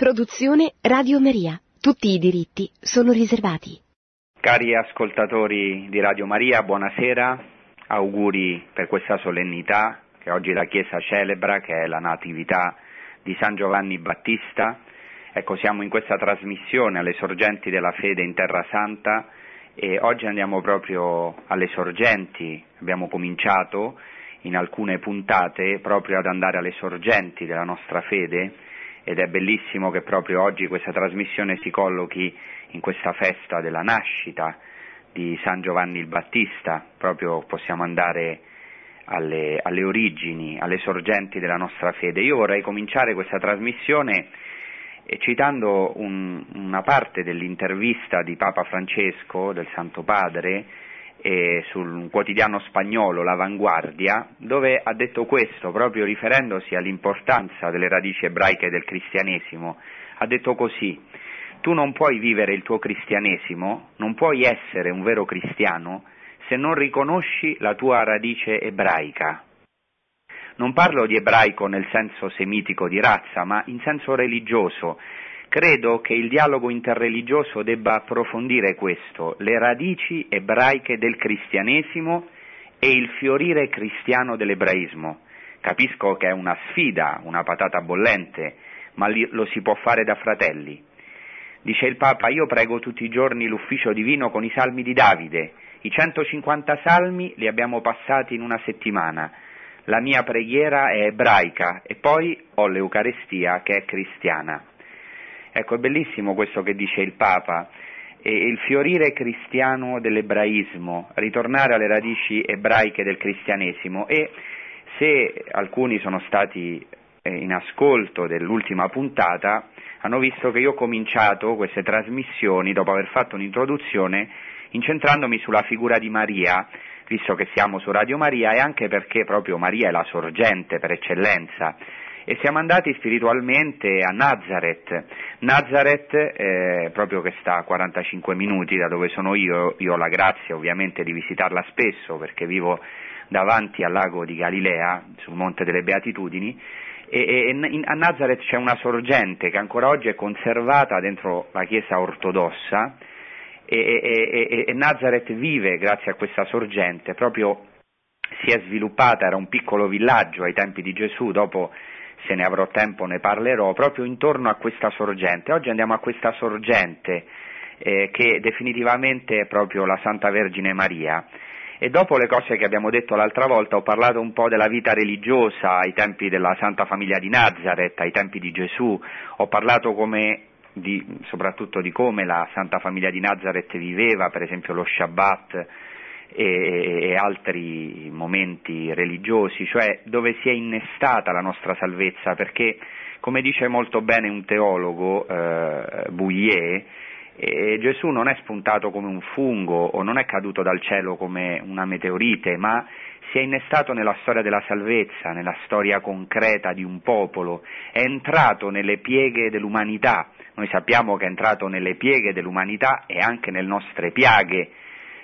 Produzione Radio Maria. Tutti i diritti sono riservati. Cari ascoltatori di Radio Maria, buonasera. Auguri per questa solennità che oggi la Chiesa celebra, che è la Natività di San Giovanni Battista. Ecco, siamo in questa trasmissione alle sorgenti della fede in Terra Santa e oggi andiamo proprio alle sorgenti. Abbiamo cominciato in alcune puntate proprio ad andare alle sorgenti della nostra fede ed è bellissimo che proprio oggi questa trasmissione si collochi in questa festa della nascita di San Giovanni il Battista, proprio possiamo andare alle, alle origini, alle sorgenti della nostra fede. Io vorrei cominciare questa trasmissione eh, citando un, una parte dell'intervista di Papa Francesco, del Santo Padre, eh, sul quotidiano spagnolo L'Avanguardia, dove ha detto questo, proprio riferendosi all'importanza delle radici ebraiche del cristianesimo. Ha detto così, tu non puoi vivere il tuo cristianesimo, non puoi essere un vero cristiano se non riconosci la tua radice ebraica. Non parlo di ebraico nel senso semitico di razza, ma in senso religioso, Credo che il dialogo interreligioso debba approfondire questo, le radici ebraiche del cristianesimo e il fiorire cristiano dell'ebraismo. Capisco che è una sfida, una patata bollente, ma lo si può fare da fratelli. Dice il Papa, io prego tutti i giorni l'ufficio divino con i salmi di Davide. I 150 salmi li abbiamo passati in una settimana. La mia preghiera è ebraica e poi ho l'Eucarestia che è cristiana. Ecco, è bellissimo questo che dice il Papa, e il fiorire cristiano dell'ebraismo, ritornare alle radici ebraiche del cristianesimo. E se alcuni sono stati eh, in ascolto dell'ultima puntata, hanno visto che io ho cominciato queste trasmissioni dopo aver fatto un'introduzione incentrandomi sulla figura di Maria, visto che siamo su Radio Maria e anche perché proprio Maria è la sorgente per eccellenza e siamo andati spiritualmente a Nazareth. Nazareth, eh, proprio che sta a 45 minuti da dove sono io, io ho la grazia ovviamente di visitarla spesso perché vivo davanti al lago di Galilea, sul Monte delle Beatitudini, e, e in, a Nazareth c'è una sorgente che ancora oggi è conservata dentro la Chiesa ortodossa. E, e, e Nazareth vive grazie a questa sorgente, proprio si è sviluppata, era un piccolo villaggio ai tempi di Gesù, dopo se ne avrò tempo ne parlerò, proprio intorno a questa sorgente. Oggi andiamo a questa sorgente eh, che definitivamente è proprio la Santa Vergine Maria. E dopo le cose che abbiamo detto l'altra volta ho parlato un po' della vita religiosa ai tempi della Santa Famiglia di Nazareth, ai tempi di Gesù, ho parlato come di, soprattutto di come la Santa Famiglia di Nazareth viveva, per esempio lo Shabbat, e, altri momenti religiosi, cioè dove si è innestata la nostra salvezza, perché come dice molto bene un teologo, eh, Bouillet, eh, Gesù non è spuntato come un fungo o non è caduto dal cielo come una meteorite, ma si è innestato nella storia della salvezza, nella storia concreta di un popolo, è entrato nelle pieghe dell'umanità. Noi sappiamo che è entrato nelle pieghe dell'umanità e anche nelle nostre piaghe,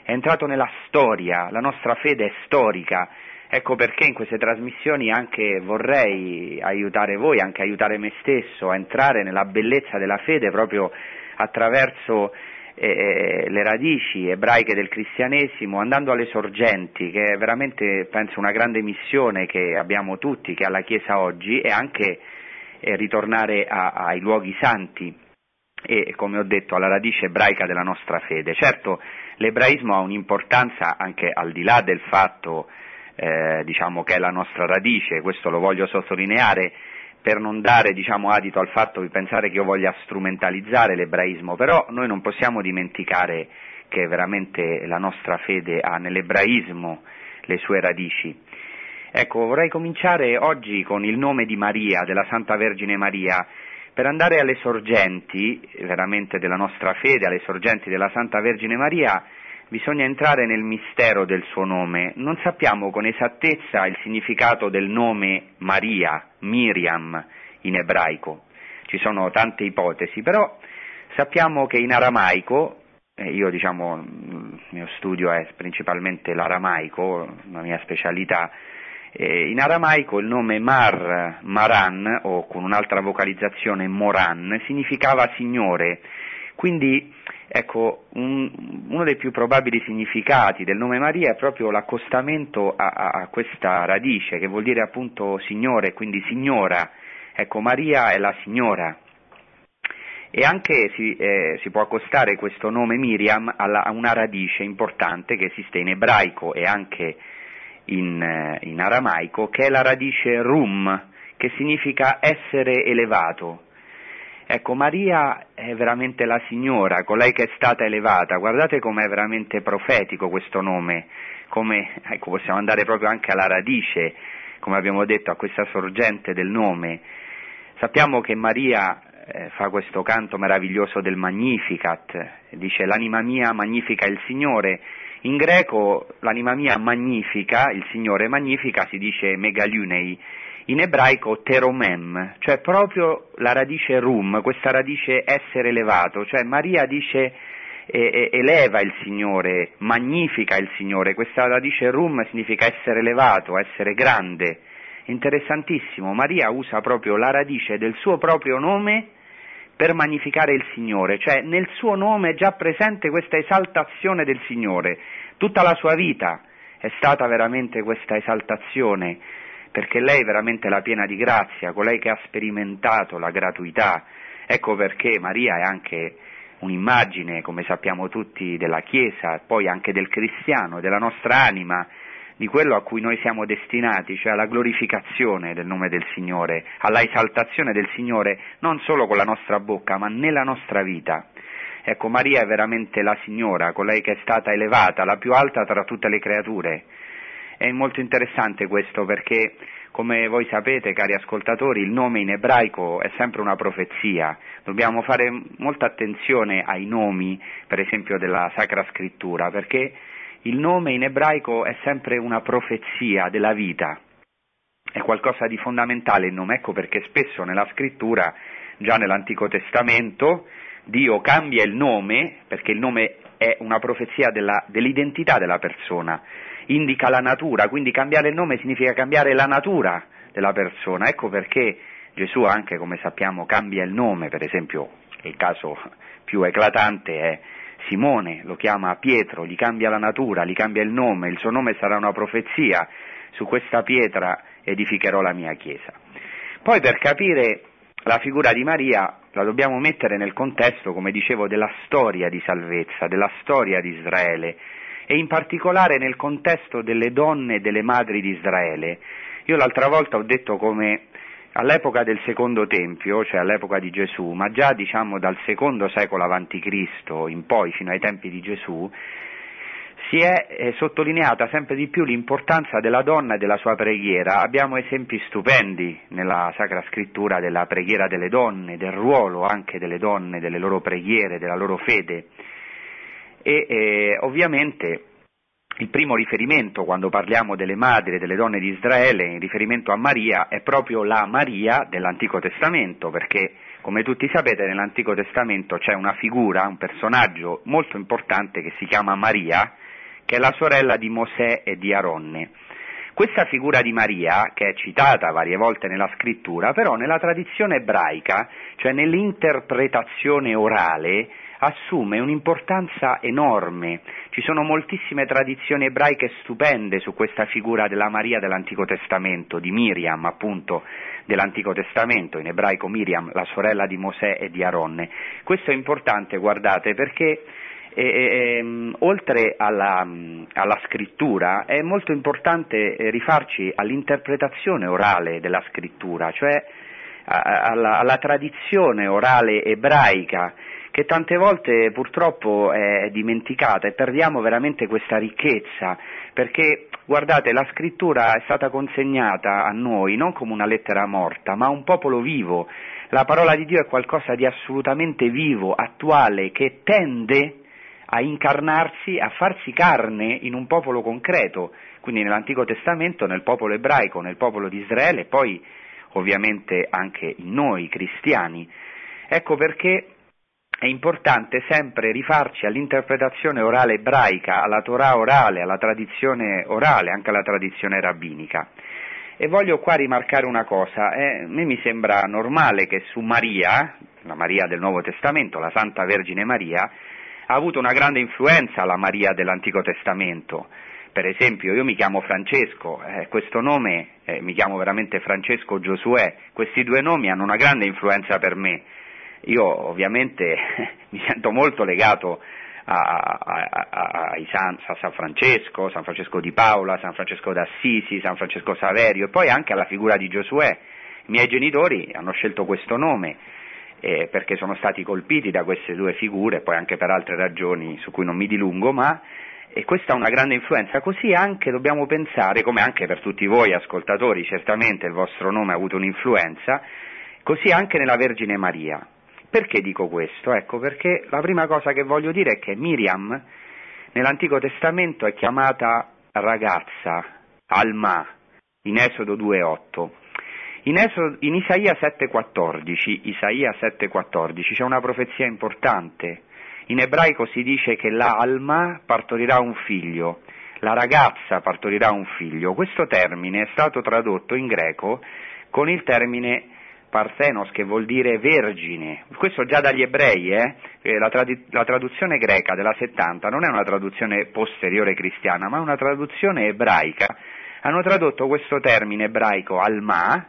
è entrato nella storia, la nostra fede è storica. Ecco perché in queste trasmissioni anche vorrei aiutare voi, anche aiutare me stesso a entrare nella bellezza della fede proprio attraverso eh, eh, le radici ebraiche del cristianesimo, andando alle sorgenti, che è veramente penso una grande missione che abbiamo tutti, che ha la Chiesa oggi, e anche eh, ritornare a, ai luoghi santi e, come ho detto, alla radice ebraica della nostra fede. Certo, l'ebraismo ha un'importanza anche al di là del fatto eh, diciamo, che è la nostra radice, questo lo voglio sottolineare per non dare diciamo, adito al fatto di pensare che io voglia strumentalizzare l'ebraismo, però noi non possiamo dimenticare che veramente la nostra fede ha nell'ebraismo le sue radici. Ecco, vorrei cominciare oggi con il nome di Maria, della Santa Vergine Maria, per andare alle sorgenti veramente della nostra fede, alle sorgenti della Santa Vergine Maria, bisogna entrare nel mistero del suo nome. Non sappiamo con esattezza il significato del nome Maria, Miriam in ebraico. Ci sono tante ipotesi, però sappiamo che in aramaico, eh, io diciamo, il mio studio è principalmente l'aramaico, la mia specialità, Eh, in aramaico il nome Mar, Maran, o con un'altra vocalizzazione Moran, significava signore, quindi ecco, un, uno dei più probabili significati del nome Maria è proprio l'accostamento a, a, a questa radice, che vuol dire appunto signore, quindi signora. Ecco, Maria è la signora. E anche si, eh, si, può accostare questo nome Miriam alla, a una radice importante che esiste in ebraico e anche in, eh, in aramaico, che è la radice rum, che significa essere elevato. Ecco, Maria è veramente la signora, colei che è stata elevata. Guardate com'è veramente profetico questo nome, come ecco, possiamo andare proprio anche alla radice, come abbiamo detto, a questa sorgente del nome. Sappiamo che Maria eh, fa questo canto meraviglioso del Magnificat, dice l'anima mia magnifica il Signore. In greco l'anima mia magnifica, il Signore magnifica, si dice megalunei, in ebraico teromem, cioè proprio la radice rum, questa radice essere elevato, cioè Maria dice eh, eleva il Signore, magnifica il Signore, questa radice rum significa essere elevato, essere grande. Interessantissimo, Maria usa proprio la radice del suo proprio nome per magnificare il Signore, cioè nel suo nome è già presente questa esaltazione del Signore, tutta la sua vita è stata veramente questa esaltazione perché lei è veramente la piena di grazia, colei che ha sperimentato la gratuità. Ecco perché Maria è anche un'immagine, come sappiamo tutti, della Chiesa, poi anche del cristiano, della nostra anima, di quello a cui noi siamo destinati, cioè alla glorificazione del nome del Signore, alla esaltazione del Signore, non solo con la nostra bocca, ma nella nostra vita. Ecco, Maria è veramente la Signora, colei che è stata elevata, la più alta tra tutte le creature. È molto interessante questo perché, come voi sapete, cari ascoltatori, il nome in ebraico è sempre una profezia. Dobbiamo fare molta attenzione ai nomi, per esempio, della Sacra Scrittura, perché il nome in ebraico è sempre una profezia della vita. È qualcosa di fondamentale il nome, ecco perché spesso nella scrittura, già nell'Antico Testamento, Dio cambia il nome, perché il nome è una profezia della, dell'identità della persona indica la natura, quindi cambiare il nome significa cambiare la natura della persona. Ecco perché Gesù anche, come sappiamo, cambia il nome, per esempio il caso più eclatante è Simone, lo chiama Pietro, gli cambia la natura, gli cambia il nome, il suo nome sarà una profezia, su questa pietra edificherò la mia chiesa. Poi per capire la figura di Maria la dobbiamo mettere nel contesto, come dicevo, della storia di salvezza, della storia di Israele, e in particolare nel contesto delle donne e delle madri di Israele. Io l'altra volta ho detto come all'epoca del secondo tempio, cioè all'epoca di Gesù, ma già diciamo dal secondo secolo avanti Cristo in poi fino ai tempi di Gesù, si è eh, sottolineata sempre di più l'importanza della donna e della sua preghiera. Abbiamo esempi stupendi nella Sacra Scrittura della preghiera delle donne, del ruolo anche delle donne, delle loro preghiere, della loro fede e eh, ovviamente il primo riferimento quando parliamo delle madri e delle donne di Israele in riferimento a Maria è proprio la Maria dell'Antico Testamento, perché come tutti sapete nell'Antico Testamento c'è una figura, un personaggio molto importante che si chiama Maria, che è la sorella di Mosè e di Aronne. Questa figura di Maria, che è citata varie volte nella scrittura, però nella tradizione ebraica, cioè nell'interpretazione orale, assume un'importanza enorme. Ci sono moltissime tradizioni ebraiche stupende su questa figura della Maria dell'Antico Testamento, di Miriam appunto dell'Antico Testamento, in ebraico Miriam, la sorella di Mosè e di Aronne. Questo è importante, guardate, perché e, e, oltre alla, alla, scrittura è molto importante rifarci all'interpretazione orale della scrittura, cioè alla, alla tradizione orale ebraica che tante volte purtroppo è dimenticata e perdiamo veramente questa ricchezza, perché guardate la scrittura è stata consegnata a noi non come una lettera morta, ma un popolo vivo. La parola di Dio è qualcosa di assolutamente vivo, attuale, che tende a incarnarsi, a farsi carne in un popolo concreto, quindi nell'Antico Testamento, nel popolo ebraico, nel popolo di Israele e poi ovviamente anche in noi cristiani. Ecco perché è importante sempre rifarci all'interpretazione orale ebraica, alla Torah orale, alla tradizione orale, anche alla tradizione rabbinica. E voglio qua rimarcare una cosa, eh, a me mi sembra normale che su Maria, la Maria del Nuovo Testamento, la Santa Vergine Maria, ha avuto una grande influenza la Maria dell'Antico Testamento. Per esempio, io mi chiamo Francesco, eh, questo nome, eh, mi chiamo veramente Francesco Giosuè, questi due nomi hanno una grande influenza per me. Io ovviamente mi sento molto legato a, a, a, San, a, San, Francesco, San Francesco di Paola, San Francesco d'Assisi, San Francesco Saverio e poi anche alla figura di Giosuè. I miei genitori hanno scelto questo nome eh, perché sono stati colpiti da queste due figure, poi anche per altre ragioni su cui non mi dilungo, ma e questa ha una grande influenza, così anche dobbiamo pensare, come anche per tutti voi ascoltatori, certamente il vostro nome ha avuto un'influenza, così anche nella Vergine Maria. Perché dico questo? Ecco, perché la prima cosa che voglio dire è che Miriam nell'Antico Testamento è chiamata ragazza, Alma, in Esodo 2.8. In, Esodo, in Isaia 7.14, Isaia 7.14 c'è una profezia importante. In ebraico si dice che la Alma partorirà un figlio, la ragazza partorirà un figlio. Questo termine è stato tradotto in greco con il termine parthenos che vuol dire vergine, questo già dagli ebrei, eh? la, trad- la, traduzione greca della 70 non è una traduzione posteriore cristiana, ma una traduzione ebraica. Hanno tradotto questo termine ebraico alma,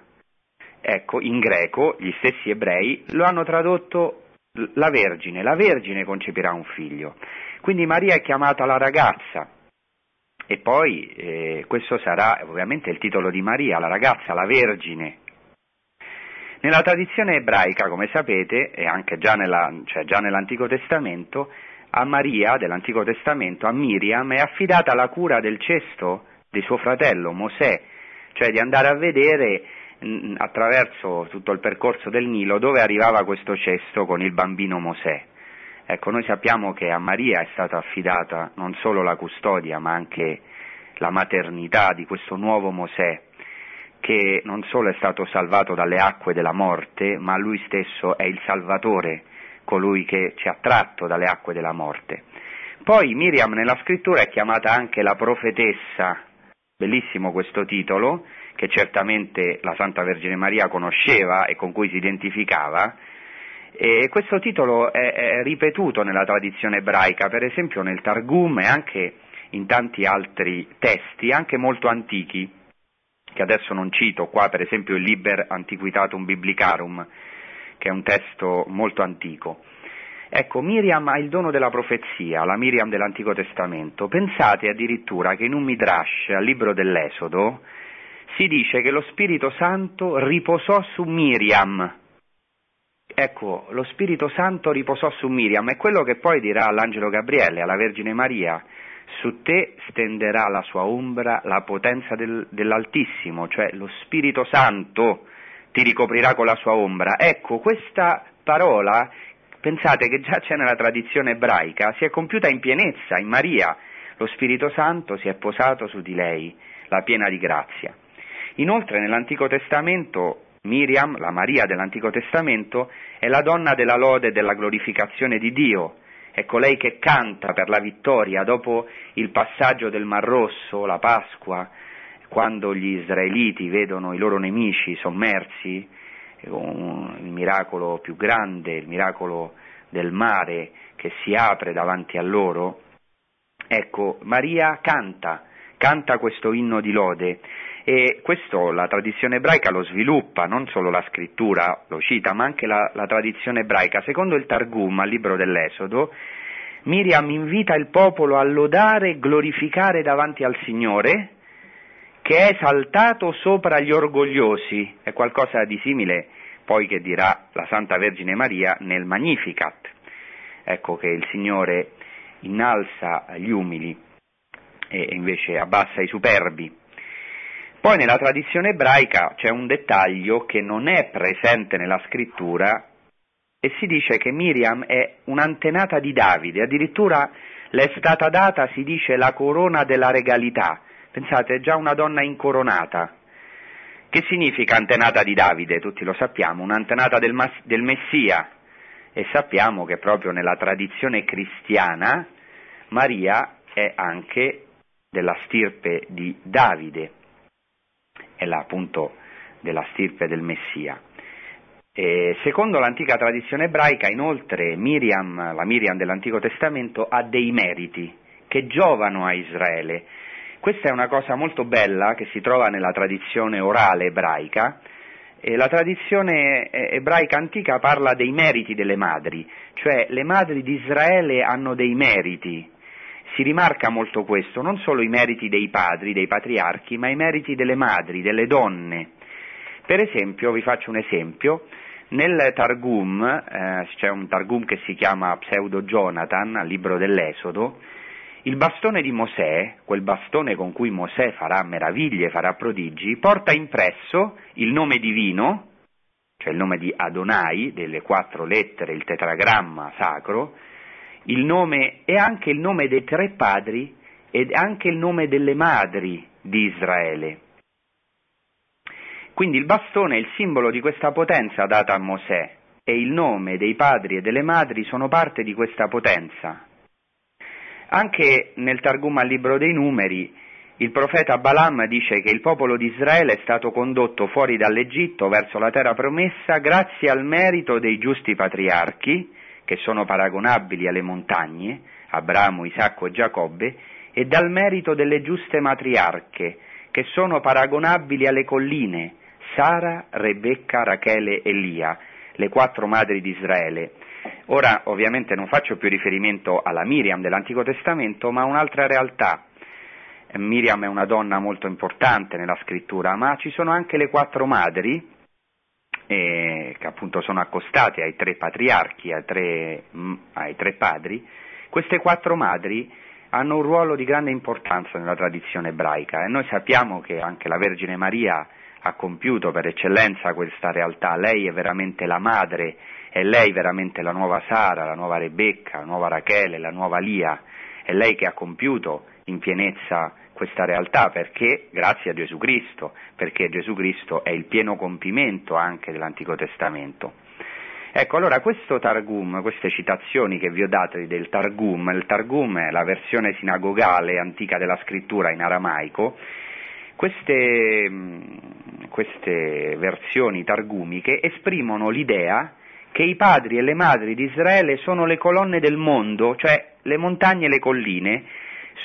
ecco, in greco, gli stessi ebrei, lo hanno tradotto la Vergine, la Vergine concepirà un figlio. Quindi Maria è chiamata la ragazza. E poi eh, questo sarà ovviamente il titolo di Maria, la ragazza, la Vergine, nella tradizione ebraica, come sapete, e anche già, nella, cioè già nell'Antico Testamento, a Maria dell'Antico Testamento, a Miriam, è affidata la cura del cesto di suo fratello Mosè, cioè di andare a vedere mh, attraverso tutto il percorso del Nilo dove arrivava questo cesto con il bambino Mosè. Ecco, noi sappiamo che a Maria è stata affidata non solo la custodia, ma anche la maternità di questo nuovo Mosè, che non solo è stato salvato dalle acque della morte, ma lui stesso è il Salvatore, colui che ci ha tratto dalle acque della morte. Poi Miriam nella scrittura è chiamata anche la profetessa, bellissimo questo titolo, che certamente la Santa Vergine Maria conosceva e con cui si identificava, e questo titolo è, è ripetuto nella tradizione ebraica, per esempio nel Targum e anche in tanti altri testi, anche molto antichi che adesso non cito, qua per esempio il Liber Antiquitatum Biblicarum, che è un testo molto antico. Ecco, Miriam ha il dono della profezia, la Miriam dell'Antico Testamento. Pensate addirittura che in un Midrash, al libro dell'Esodo, si dice che lo Spirito Santo riposò su Miriam. Ecco, lo Spirito Santo riposò su Miriam, è quello che poi dirà all'angelo Gabriele, alla Vergine Maria, su te stenderà la sua ombra la potenza del, dell'Altissimo, cioè lo Spirito Santo ti ricoprirà con la sua ombra. Ecco, questa parola, pensate che già c'è nella tradizione ebraica, si è compiuta in pienezza, in Maria. Lo Spirito Santo si è posato su di lei, la piena di grazia. Inoltre nell'Antico Testamento Miriam, la Maria dell'Antico Testamento, è la donna della lode e della glorificazione di Dio, è colei che canta per la vittoria dopo il passaggio del Mar Rosso, la Pasqua, quando gli israeliti vedono i loro nemici sommersi, il miracolo più grande, il miracolo del mare che si apre davanti a loro. Ecco, Maria canta, canta questo inno di lode e questo la tradizione ebraica lo sviluppa, non solo la scrittura lo cita, ma anche la, la tradizione ebraica. Secondo il Targum, al libro dell'Esodo, Miriam invita il popolo a lodare e glorificare davanti al Signore, che è esaltato sopra gli orgogliosi. È qualcosa di simile poi che dirà la Santa Vergine Maria nel Magnificat. Ecco che il Signore innalza gli umili e invece abbassa i superbi. Poi nella tradizione ebraica c'è un dettaglio che non è presente nella scrittura e si dice che Miriam è un'antenata di Davide, addirittura le è stata data, si dice, la corona della regalità. Pensate, è già una donna incoronata. Che significa antenata di Davide? Tutti lo sappiamo, un'antenata del, mas- del Messia. E sappiamo che proprio nella tradizione cristiana Maria è anche della stirpe di Davide. È la, appunto della stirpe del Messia. E secondo l'antica tradizione ebraica, inoltre, Miriam, la Miriam dell'Antico Testamento, ha dei meriti che giovano a Israele. Questa è una cosa molto bella che si trova nella tradizione orale ebraica. E la tradizione eh, ebraica antica parla dei meriti delle madri, cioè le madri di Israele hanno dei meriti. Si rimarca molto questo, non solo i meriti dei padri, dei patriarchi, ma i meriti delle madri, delle donne. Per esempio, vi faccio un esempio, nel Targum, eh, c'è un Targum che si chiama Pseudo Jonathan, al libro dell'Esodo, il bastone di Mosè, quel bastone con cui Mosè farà meraviglie, farà prodigi, porta impresso il nome divino, cioè il nome di Adonai, delle quattro lettere, il tetragramma sacro, il nome e anche il nome dei tre padri ed anche il nome delle madri di Israele. Quindi il bastone è il simbolo di questa potenza data a Mosè e il nome dei padri e delle madri sono parte di questa potenza. Anche nel Targum al libro dei numeri il profeta Balaam dice che il popolo di Israele è stato condotto fuori dall'Egitto verso la terra promessa grazie al merito dei giusti patriarchi, che sono paragonabili alle montagne, Abramo, Isacco e Giacobbe, e dal merito delle giuste matriarche, che sono paragonabili alle colline, Sara, Rebecca, Rachele e Lia, le quattro madri di Israele. Ora ovviamente non faccio più riferimento alla Miriam dell'Antico Testamento, ma a un'altra realtà. Miriam è una donna molto importante nella scrittura, ma ci sono anche le quattro madri, eh, che appunto sono accostate ai tre patriarchi, ai tre, mm, ai tre padri. Queste quattro madri hanno un ruolo di grande importanza nella tradizione ebraica e noi sappiamo che anche la Vergine Maria ha compiuto per eccellenza questa realtà. Lei è veramente la madre, è lei veramente la nuova Sara, la nuova Rebecca, la nuova Rachele, la nuova Lia, è lei che ha compiuto in pienezza questa realtà perché grazie a Gesù Cristo, perché Gesù Cristo è il pieno compimento anche dell'Antico Testamento. Ecco, allora questo Targum, queste citazioni che vi ho dato del Targum, il Targum è la versione sinagogale antica della scrittura in aramaico, queste, queste versioni targumiche esprimono l'idea che i padri e le madri di Israele sono le colonne del mondo, cioè le montagne e le colline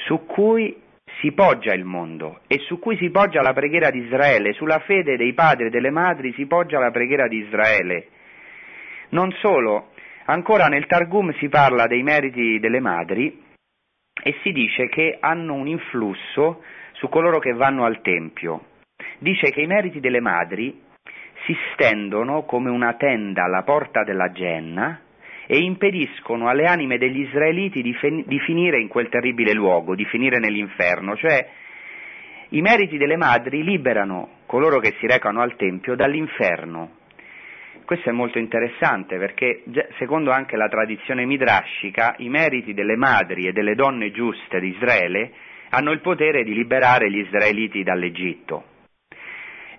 su cui si poggia il mondo e su cui si poggia la preghiera di Israele, sulla fede dei padri e delle madri si poggia la preghiera di Israele. Non solo, ancora nel Targum si parla dei meriti delle madri e si dice che hanno un influsso su coloro che vanno al Tempio. Dice che i meriti delle madri si stendono come una tenda alla porta della Genna e impediscono alle anime degli israeliti di, fe- di finire in quel terribile luogo, di finire nell'inferno, cioè i meriti delle madri liberano coloro che si recano al Tempio dall'inferno. Questo è molto interessante perché, secondo anche la tradizione midrascica, i meriti delle madri e delle donne giuste di Israele hanno il potere di liberare gli israeliti dall'Egitto.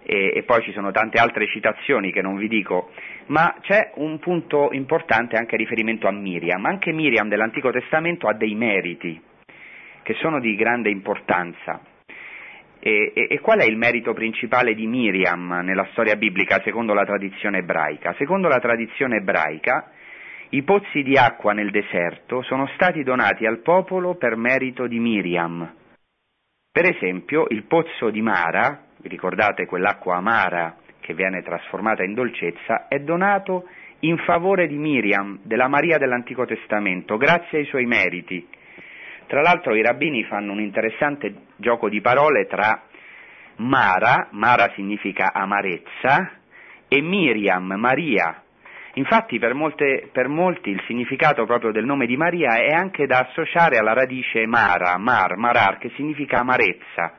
E, e, poi ci sono tante altre citazioni che non vi dico, ma c'è un punto importante anche a riferimento a Miriam. Anche Miriam dell'Antico Testamento ha dei meriti che sono di grande importanza. E, e, e qual è il merito principale di Miriam nella storia biblica secondo la tradizione ebraica? Secondo la tradizione ebraica, i pozzi di acqua nel deserto sono stati donati al popolo per merito di Miriam. Per esempio, il pozzo di Mara, vi ricordate quell'acqua amara che viene trasformata in dolcezza, è donato in favore di Miriam, della Maria dell'Antico Testamento, grazie ai suoi meriti. Tra l'altro i rabbini fanno un interessante gioco di parole tra Mara, Mara significa amarezza, e Miriam, Maria, Infatti per, molte, per, molti il significato proprio del nome di Maria è anche da associare alla radice Mara, Mar, Marar, che significa amarezza.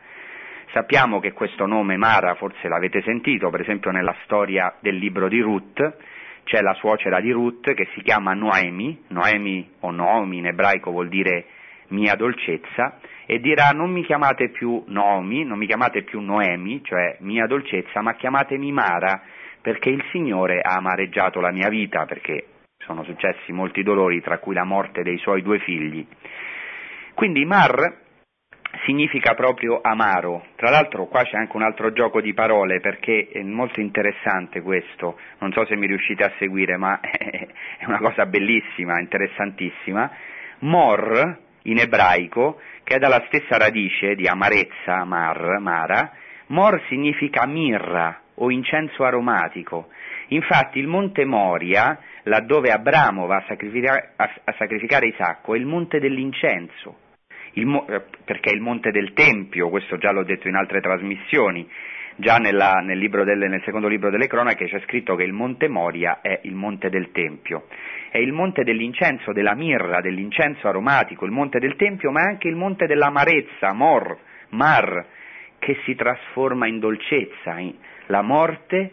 Sappiamo che questo nome Mara, forse l'avete sentito, per esempio nella storia del libro di Ruth, c'è la suocera di Ruth che si chiama Noemi, Noemi o Noomi in ebraico vuol dire mia dolcezza, e dirà non mi chiamate più Noomi, non mi chiamate più Noemi, cioè mia dolcezza, ma chiamatemi Mara, perché il Signore ha amareggiato la mia vita, perché sono successi molti dolori, tra cui la morte dei suoi due figli. Quindi Mar significa proprio amaro. Tra l'altro qua c'è anche un altro gioco di parole perché è molto interessante questo, non so se mi riuscite a seguire, ma è una cosa bellissima, interessantissima. Mor in ebraico, che è dalla stessa radice di amarezza, amar, mara, mor significa mirra o incenso aromatico. Infatti il monte Moria, laddove Abramo va a sacrificare, a, a sacrificare Isacco, è il monte dell'incenso il, eh, perché il monte del Tempio, questo già l'ho detto in altre trasmissioni, già nella, nel, delle, nel, secondo libro delle cronache c'è scritto che il monte Moria è il monte del Tempio, è il monte dell'incenso, della mirra, dell'incenso aromatico, il monte del Tempio, ma è anche il monte dell'amarezza, Mor, Mar, che si trasforma in dolcezza. La morte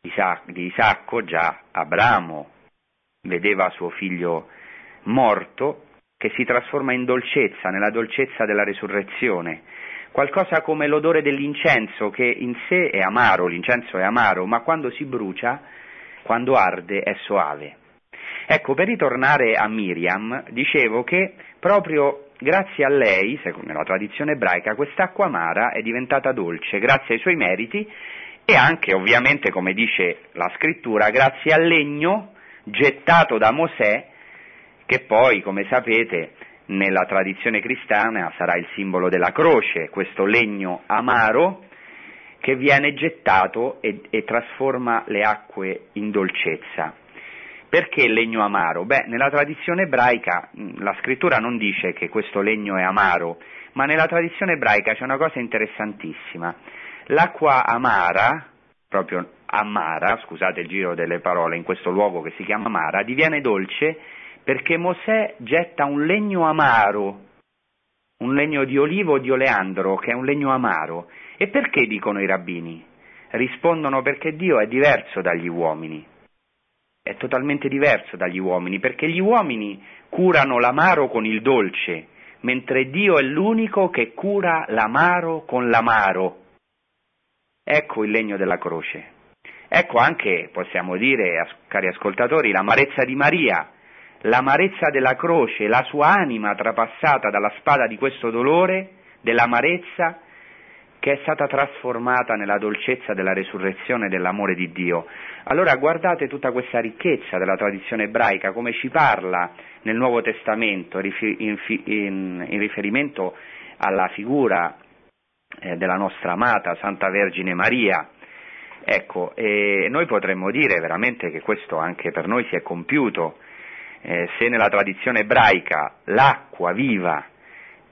di Isacco, già Abramo vedeva suo figlio morto, che si trasforma in dolcezza, nella dolcezza della resurrezione. Qualcosa come l'odore dell'incenso che in sé è amaro, l'incenso è amaro, ma quando si brucia, quando arde, è soave. Ecco, per ritornare a Miriam, dicevo che proprio grazie a lei, secondo la tradizione ebraica, quest'acqua amara è diventata dolce, grazie ai suoi meriti e anche, ovviamente, come dice la scrittura, grazie al legno gettato da Mosè che poi, come sapete, nella tradizione cristiana sarà il simbolo della croce, questo legno amaro che viene gettato e, e trasforma le acque in dolcezza. Perché legno amaro? Beh, nella tradizione ebraica la scrittura non dice che questo legno è amaro, ma nella tradizione ebraica c'è una cosa interessantissima. L'acqua amara, proprio amara, scusate il giro delle parole, in questo luogo che si chiama amara, diviene dolce perché Mosè getta un legno amaro, un legno di olivo o di oleandro, che è un legno amaro. E perché dicono i rabbini? Rispondono perché Dio è diverso dagli uomini, è totalmente diverso dagli uomini, perché gli uomini curano l'amaro con il dolce, mentre Dio è l'unico che cura l'amaro con l'amaro. Ecco il legno della croce. Ecco anche, possiamo dire, cari ascoltatori, l'amarezza di Maria, l'amarezza della croce, la sua anima trapassata dalla spada di questo dolore, dell'amarezza, che è stata trasformata nella dolcezza della resurrezione e dell'amore di Dio. Allora guardate tutta questa ricchezza della tradizione ebraica, come ci parla nel Nuovo Testamento in, riferimento alla figura eh, della nostra amata Santa Vergine Maria. Ecco, noi potremmo dire veramente che questo anche per noi si è compiuto eh, se nella tradizione ebraica l'acqua viva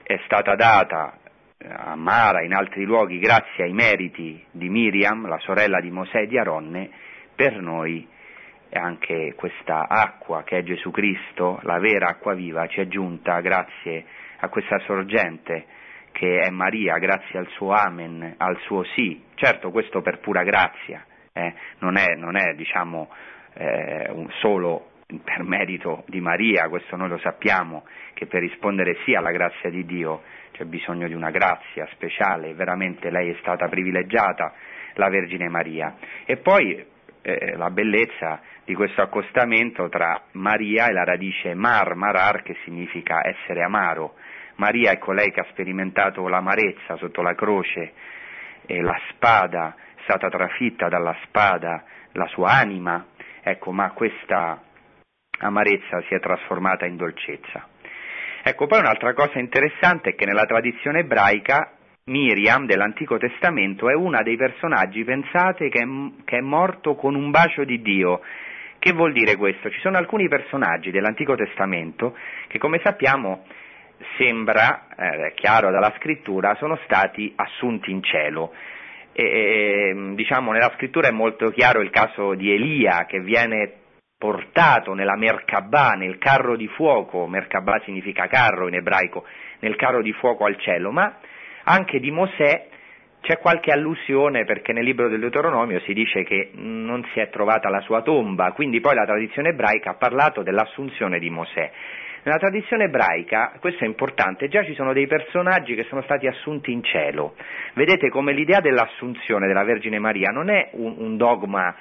è stata data eh, a Mara in altri luoghi grazie ai meriti di Miriam, la sorella di Mosè e di Aronne, per noi anche questa acqua che è Gesù Cristo, la vera acqua viva, ci è giunta grazie a questa sorgente che è Maria, grazie al suo amen, al suo sì. Certo questo per pura grazia, eh, non è, non è diciamo, eh, solo per merito di Maria, questo noi lo sappiamo, che per rispondere sì alla grazia di Dio c'è bisogno di una grazia speciale, veramente lei è stata privilegiata, la Vergine Maria. E poi eh, la bellezza di questo accostamento tra Maria e la radice mar, marar, che significa essere amaro. Maria è colei che ha sperimentato l'amarezza sotto la croce e la spada, è stata trafitta dalla spada la sua anima, ecco, ma questa amarezza si è trasformata in dolcezza. Ecco, poi un'altra cosa interessante è che nella tradizione ebraica Miriam dell'Antico Testamento è una dei personaggi, pensate, che è, che è morto con un bacio di Dio. Che vuol dire questo? Ci sono alcuni personaggi dell'Antico Testamento che, come sappiamo, sembra, eh, chiaro dalla scrittura, sono stati assunti in cielo. E, diciamo, nella scrittura è molto chiaro il caso di Elia che viene portato nella Merkabah, nel carro di fuoco, Merkabah significa carro in ebraico, nel carro di fuoco al cielo, ma anche di Mosè c'è qualche allusione perché nel libro del Deuteronomio si dice che non si è trovata la sua tomba, quindi poi la tradizione ebraica ha parlato dell'assunzione di Mosè. Nella tradizione ebraica, questo è importante, già ci sono dei personaggi che sono stati assunti in cielo. Vedete come l'idea dell'assunzione della Vergine Maria non è un, un dogma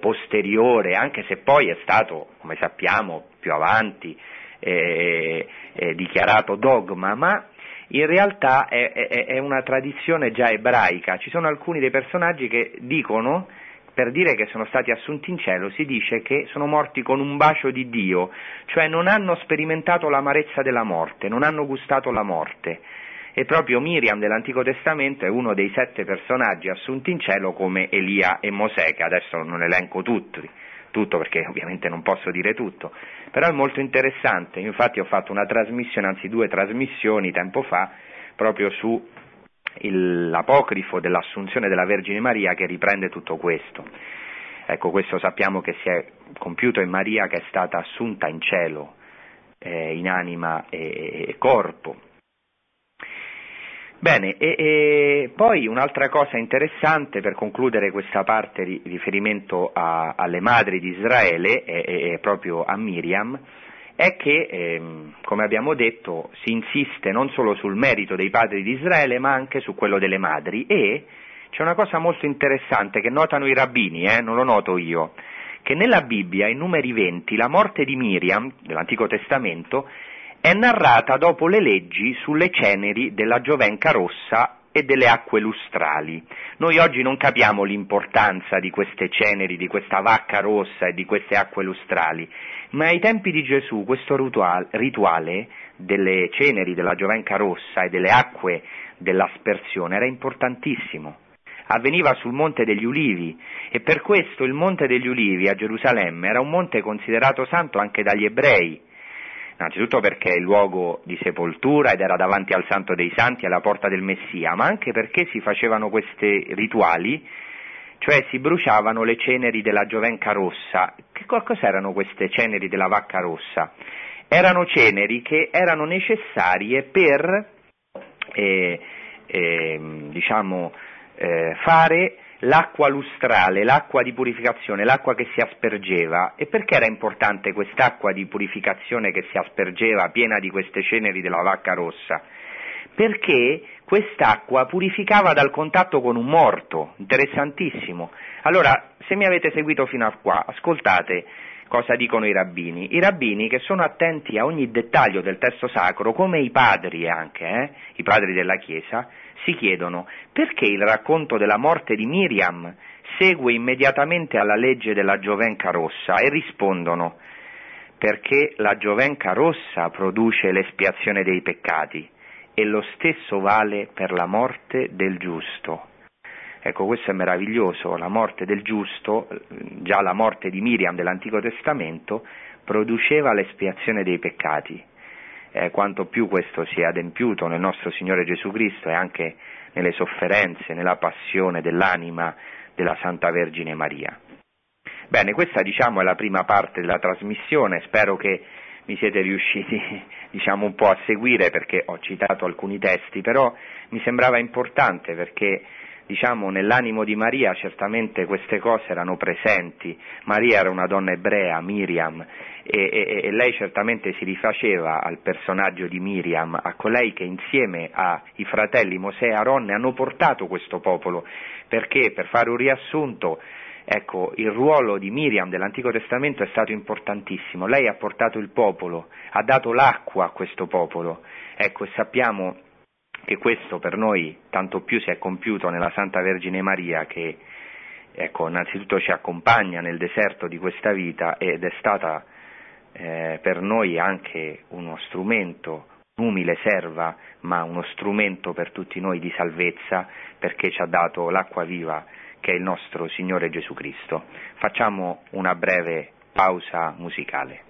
posteriore, anche se poi è stato, come sappiamo, più avanti eh, eh, dichiarato dogma, ma in realtà è, è, è, una tradizione già ebraica. Ci sono alcuni dei personaggi che dicono, per dire che sono stati assunti in cielo, si dice che sono morti con un bacio di Dio, cioè non hanno sperimentato l'amarezza della morte, non hanno gustato la morte. E proprio Miriam dell'Antico Testamento è uno dei sette personaggi assunti in cielo come Elia e Mosè, che adesso non elenco tutti, tutto perché ovviamente non posso dire tutto, però è molto interessante, infatti ho fatto una trasmissione, anzi due trasmissioni tempo fa, proprio su l'apocrifo dell'assunzione della Vergine Maria che riprende tutto questo. Ecco, questo sappiamo che si è compiuto in Maria che è stata assunta in cielo, eh, in anima e, e corpo, Bene, e, e, poi un'altra cosa interessante per concludere questa parte di riferimento a, alle madri di Israele e, e, proprio a Miriam è che, ehm, come abbiamo detto, si insiste non solo sul merito dei padri di Israele ma anche su quello delle madri. E c'è una cosa molto interessante che notano i rabbini, eh, non lo noto io, che nella Bibbia, in numeri 20, la morte di Miriam, dell'Antico Testamento, è narrata dopo le leggi sulle ceneri della Giovenca rossa e delle acque lustrali. Noi oggi non capiamo l'importanza di queste ceneri, di questa vacca rossa e di queste acque lustrali, ma ai tempi di Gesù questo rituale delle ceneri della Giovenca rossa e delle acque dell'aspersione era importantissimo. Avveniva sul Monte degli Ulivi e per questo il Monte degli Ulivi a Gerusalemme era un monte considerato santo anche dagli ebrei innanzitutto perché è il luogo di sepoltura ed era davanti al Santo dei Santi, alla porta del Messia, ma anche perché si facevano questi rituali, cioè si bruciavano le ceneri della giovenca rossa. Che cosa erano queste ceneri della vacca rossa? Erano ceneri che erano necessarie per, eh, eh, diciamo, eh, fare l'acqua lustrale, l'acqua di purificazione, l'acqua che si aspergeva. E perché era importante quest'acqua di purificazione che si aspergeva piena di queste ceneri della vacca rossa? Perché quest'acqua purificava dal contatto con un morto, interessantissimo. Allora, se mi avete seguito fino a qua, ascoltate cosa dicono i rabbini. I rabbini che sono attenti a ogni dettaglio del testo sacro, come i padri anche, eh, i padri della Chiesa, si chiedono perché il racconto della morte di Miriam segue immediatamente alla legge della giovenca rossa e rispondono perché la giovenca rossa produce l'espiazione dei peccati e lo stesso vale per la morte del giusto. Ecco, questo è meraviglioso, la morte del giusto, già la morte di Miriam dell'Antico Testamento, produceva l'espiazione dei peccati eh, quanto più questo si è adempiuto nel nostro Signore Gesù Cristo e anche nelle sofferenze, nella passione dell'anima della Santa Vergine Maria. Bene, questa diciamo è la prima parte della trasmissione, spero che mi siete riusciti diciamo un po' a seguire perché ho citato alcuni testi, però mi sembrava importante perché diciamo, nell'animo di Maria certamente queste cose erano presenti. Maria era una donna ebrea, Miriam, e, e, e, lei certamente si rifaceva al personaggio di Miriam, a colei che insieme ai fratelli Mosè e Aronne hanno portato questo popolo, perché? Per fare un riassunto, ecco, il ruolo di Miriam dell'Antico Testamento è stato importantissimo, lei ha portato il popolo, ha dato l'acqua a questo popolo, ecco, sappiamo che questo per noi tanto più si è compiuto nella Santa Vergine Maria che ecco, innanzitutto ci accompagna nel deserto di questa vita ed è stata eh, per noi anche uno strumento, un'umile serva, ma uno strumento per tutti noi di salvezza perché ci ha dato l'acqua viva che è il nostro Signore Gesù Cristo. Facciamo una breve pausa musicale.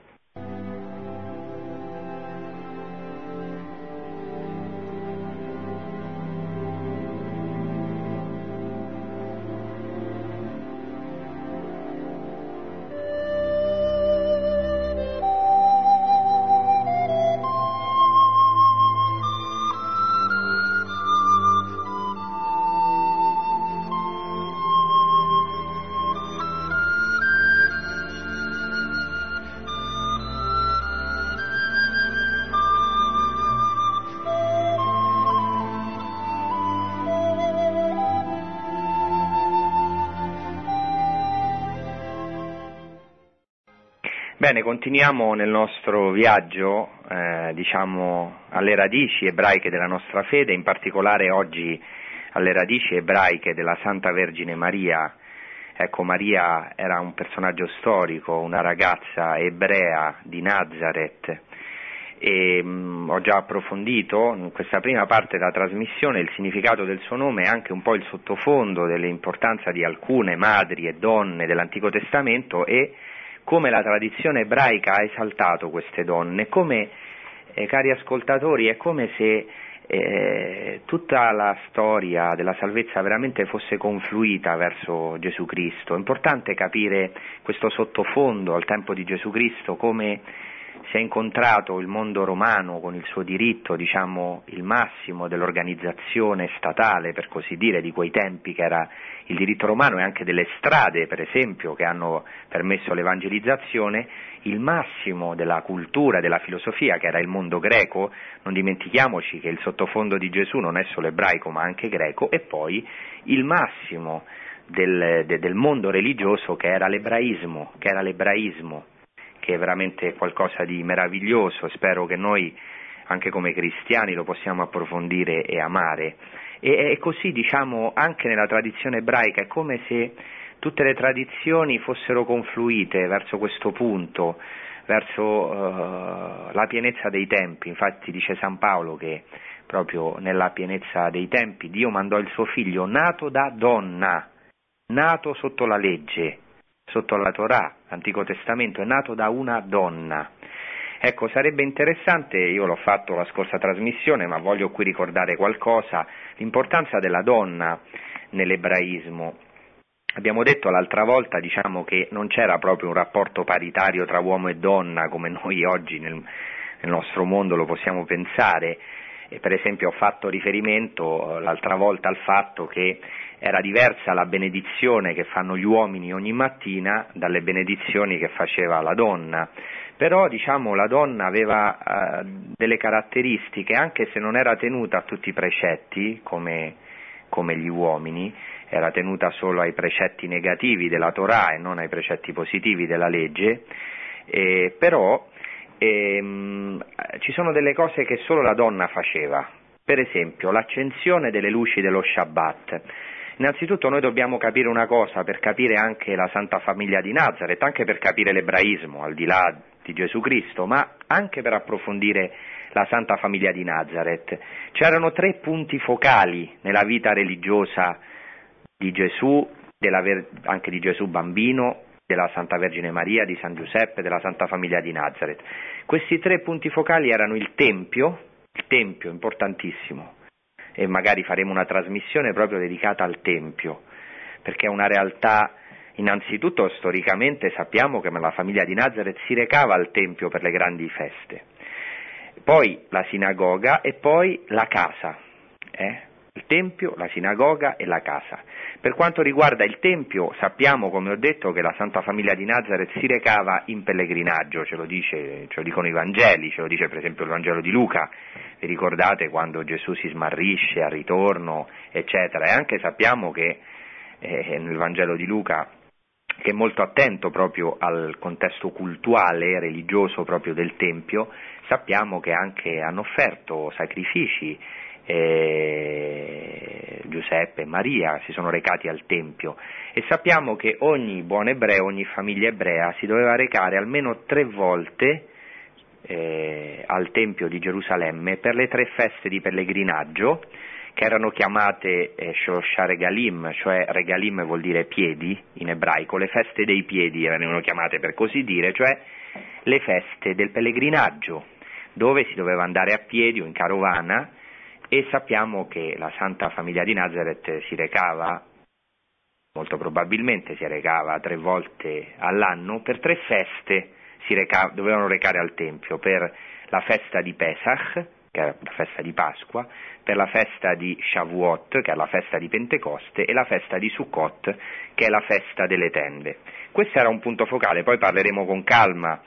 Bene, continuiamo nel nostro viaggio, eh, diciamo, alle radici ebraiche della nostra fede, in particolare oggi alle radici ebraiche della Santa Vergine Maria. Ecco, Maria era un personaggio storico, una ragazza ebrea di Nazareth e mh, mm, ho già approfondito in questa prima parte della trasmissione il significato del suo nome e anche un po' il sottofondo dell'importanza di alcune madri e donne dell'Antico Testamento e come la tradizione ebraica ha esaltato queste donne, come, eh, cari ascoltatori, è come se eh, tutta la storia della salvezza veramente fosse confluita verso Gesù Cristo. È importante capire questo sottofondo al tempo di Gesù Cristo, come si è incontrato il mondo romano con il suo diritto, diciamo, il massimo dell'organizzazione statale, per così dire, di quei tempi che era il diritto romano e anche delle strade, per esempio, che hanno permesso l'evangelizzazione, il massimo della cultura, della filosofia, che era il mondo greco, non dimentichiamoci che il sottofondo di Gesù non è solo ebraico ma anche greco, e poi il massimo del, de, del mondo religioso che era l'ebraismo, che era l'ebraismo che è veramente qualcosa di meraviglioso, spero che noi anche come cristiani lo possiamo approfondire e amare. E, e così diciamo anche nella tradizione ebraica, è come se tutte le tradizioni fossero confluite verso questo punto, verso uh, la pienezza dei tempi. Infatti dice San Paolo che proprio nella pienezza dei tempi Dio mandò il suo figlio nato da donna, nato sotto la legge, sotto la Torah, l'Antico Testamento, è nato da una donna. Ecco, sarebbe interessante, io l'ho fatto la scorsa trasmissione, ma voglio qui ricordare qualcosa, l'importanza della donna nell'ebraismo. Abbiamo detto l'altra volta diciamo, che non c'era proprio un rapporto paritario tra uomo e donna come noi oggi nel, nel nostro mondo lo possiamo pensare. E per esempio ho fatto riferimento eh, l'altra volta al fatto che era diversa la benedizione che fanno gli uomini ogni mattina dalle benedizioni che faceva la donna. Però diciamo la donna aveva eh, delle caratteristiche, anche se non era tenuta a tutti i precetti come, come gli uomini, era tenuta solo ai precetti negativi della Torah e non ai precetti positivi della legge, eh, però ehm, ci sono delle cose che solo la donna faceva, per esempio l'accensione delle luci dello Shabbat. Innanzitutto noi dobbiamo capire una cosa per capire anche la Santa Famiglia di Nazareth, anche per capire l'ebraismo, al di là di Gesù Cristo, ma anche per approfondire la Santa Famiglia di Nazareth. C'erano tre punti focali nella vita religiosa di Gesù, anche di Gesù bambino, della Santa Vergine Maria, di San Giuseppe, della Santa Famiglia di Nazareth. Questi tre punti focali erano il Tempio, il Tempio importantissimo, e magari faremo una trasmissione proprio dedicata al Tempio, perché è una realtà, innanzitutto storicamente sappiamo che la famiglia di Nazareth si recava al Tempio per le grandi feste, poi la sinagoga e poi la casa, eh? Il Tempio, la sinagoga e la casa. Per quanto riguarda il Tempio, sappiamo, come ho detto, che la Santa Famiglia di Nazareth si recava in pellegrinaggio, ce lo, dice, ce lo dicono i Vangeli, ce lo dice per esempio il Vangelo di Luca, vi ricordate quando Gesù si smarrisce al ritorno, eccetera, e anche sappiamo che eh, nel Vangelo di Luca che è molto attento proprio al contesto cultuale, religioso proprio del Tempio, sappiamo che anche hanno offerto sacrifici eh, Giuseppe e Maria si sono recati al Tempio. E sappiamo che ogni buon ebreo, ogni famiglia ebrea si doveva recare almeno tre volte eh, al Tempio di Gerusalemme per le tre feste di pellegrinaggio che erano chiamate eh, Shosha Regalim, cioè Regalim vuol dire piedi in ebraico, le feste dei piedi erano chiamate per così dire, cioè le feste del pellegrinaggio, dove si doveva andare a piedi o in carovana e sappiamo che la Santa Famiglia di Nazareth si recava, molto probabilmente si recava tre volte all'anno per tre feste, si recava, dovevano recare al Tempio, per la festa di Pesach, che è la festa di Pasqua, per la festa di Shavuot, che è la festa di Pentecoste, e la festa di Sukkot, che è la festa delle tende. Questo era un punto focale, poi parleremo con calma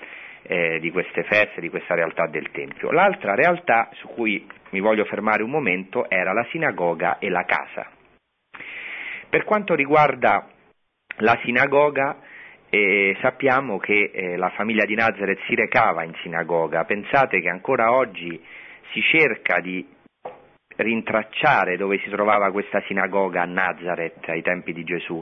eh, di queste feste, di questa realtà del Tempio. L'altra realtà su cui mi voglio fermare un momento era la sinagoga e la casa. Per quanto riguarda la sinagoga, e sappiamo che eh, la famiglia di Nazareth si recava in sinagoga. Pensate che ancora oggi si cerca di rintracciare dove si trovava questa sinagoga a Nazareth ai tempi di Gesù.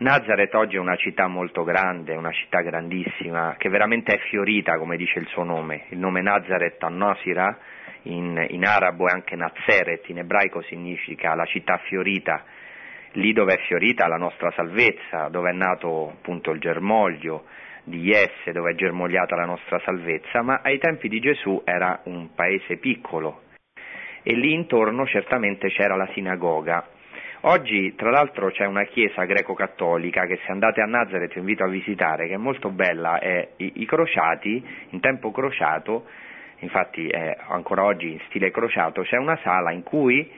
Nazareth oggi è una città molto grande, una città grandissima, che veramente è fiorita, come dice il suo nome. Il nome Nazareth a Nosira in, in arabo è anche Nazeret, in ebraico significa la città fiorita, lì dove è fiorita la nostra salvezza, dove è nato appunto il germoglio di Jesse, dove è germogliata la nostra salvezza, ma ai tempi di Gesù era un paese piccolo e lì intorno certamente c'era la sinagoga. Oggi, tra l'altro, c'è una chiesa greco-cattolica che se andate a Nazareth vi invito a visitare, che è molto bella, è i, i crociati, in tempo crociato, infatti è ancora oggi in stile crociato, c'è una sala in cui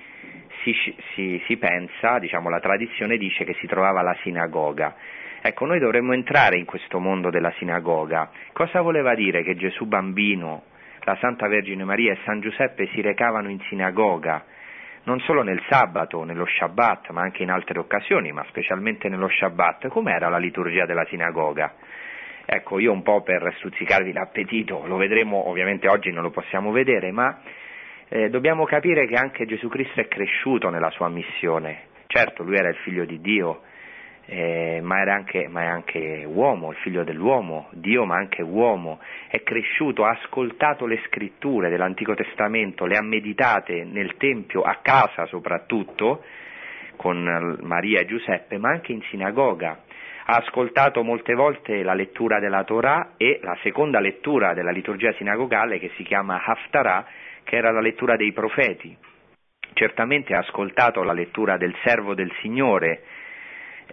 si, si, si pensa, diciamo la tradizione dice che si trovava la sinagoga. Ecco, noi dovremmo entrare in questo mondo della sinagoga. Cosa voleva dire che Gesù bambino, la Santa Vergine Maria e San Giuseppe si recavano in sinagoga? Non solo nel sabato, nello Shabbat, ma anche in altre occasioni, ma specialmente nello Shabbat. Com'era la liturgia della sinagoga? Ecco, io un po' per stuzzicarvi l'appetito, lo vedremo, ovviamente oggi non lo possiamo vedere, ma eh, dobbiamo capire che anche Gesù Cristo è cresciuto nella sua missione. Certo, lui era il figlio di Dio, eh, ma, anche, ma, è anche uomo, il figlio dell'uomo, Dio ma anche uomo, è cresciuto, ha ascoltato le scritture dell'Antico Testamento, le ha meditate nel Tempio, a casa soprattutto, con Maria e Giuseppe, ma anche in sinagoga. Ha ascoltato molte volte la lettura della Torah e la seconda lettura della liturgia sinagogale che si chiama Haftarah, che era la lettura dei profeti. Certamente ha ascoltato la lettura del servo del Signore,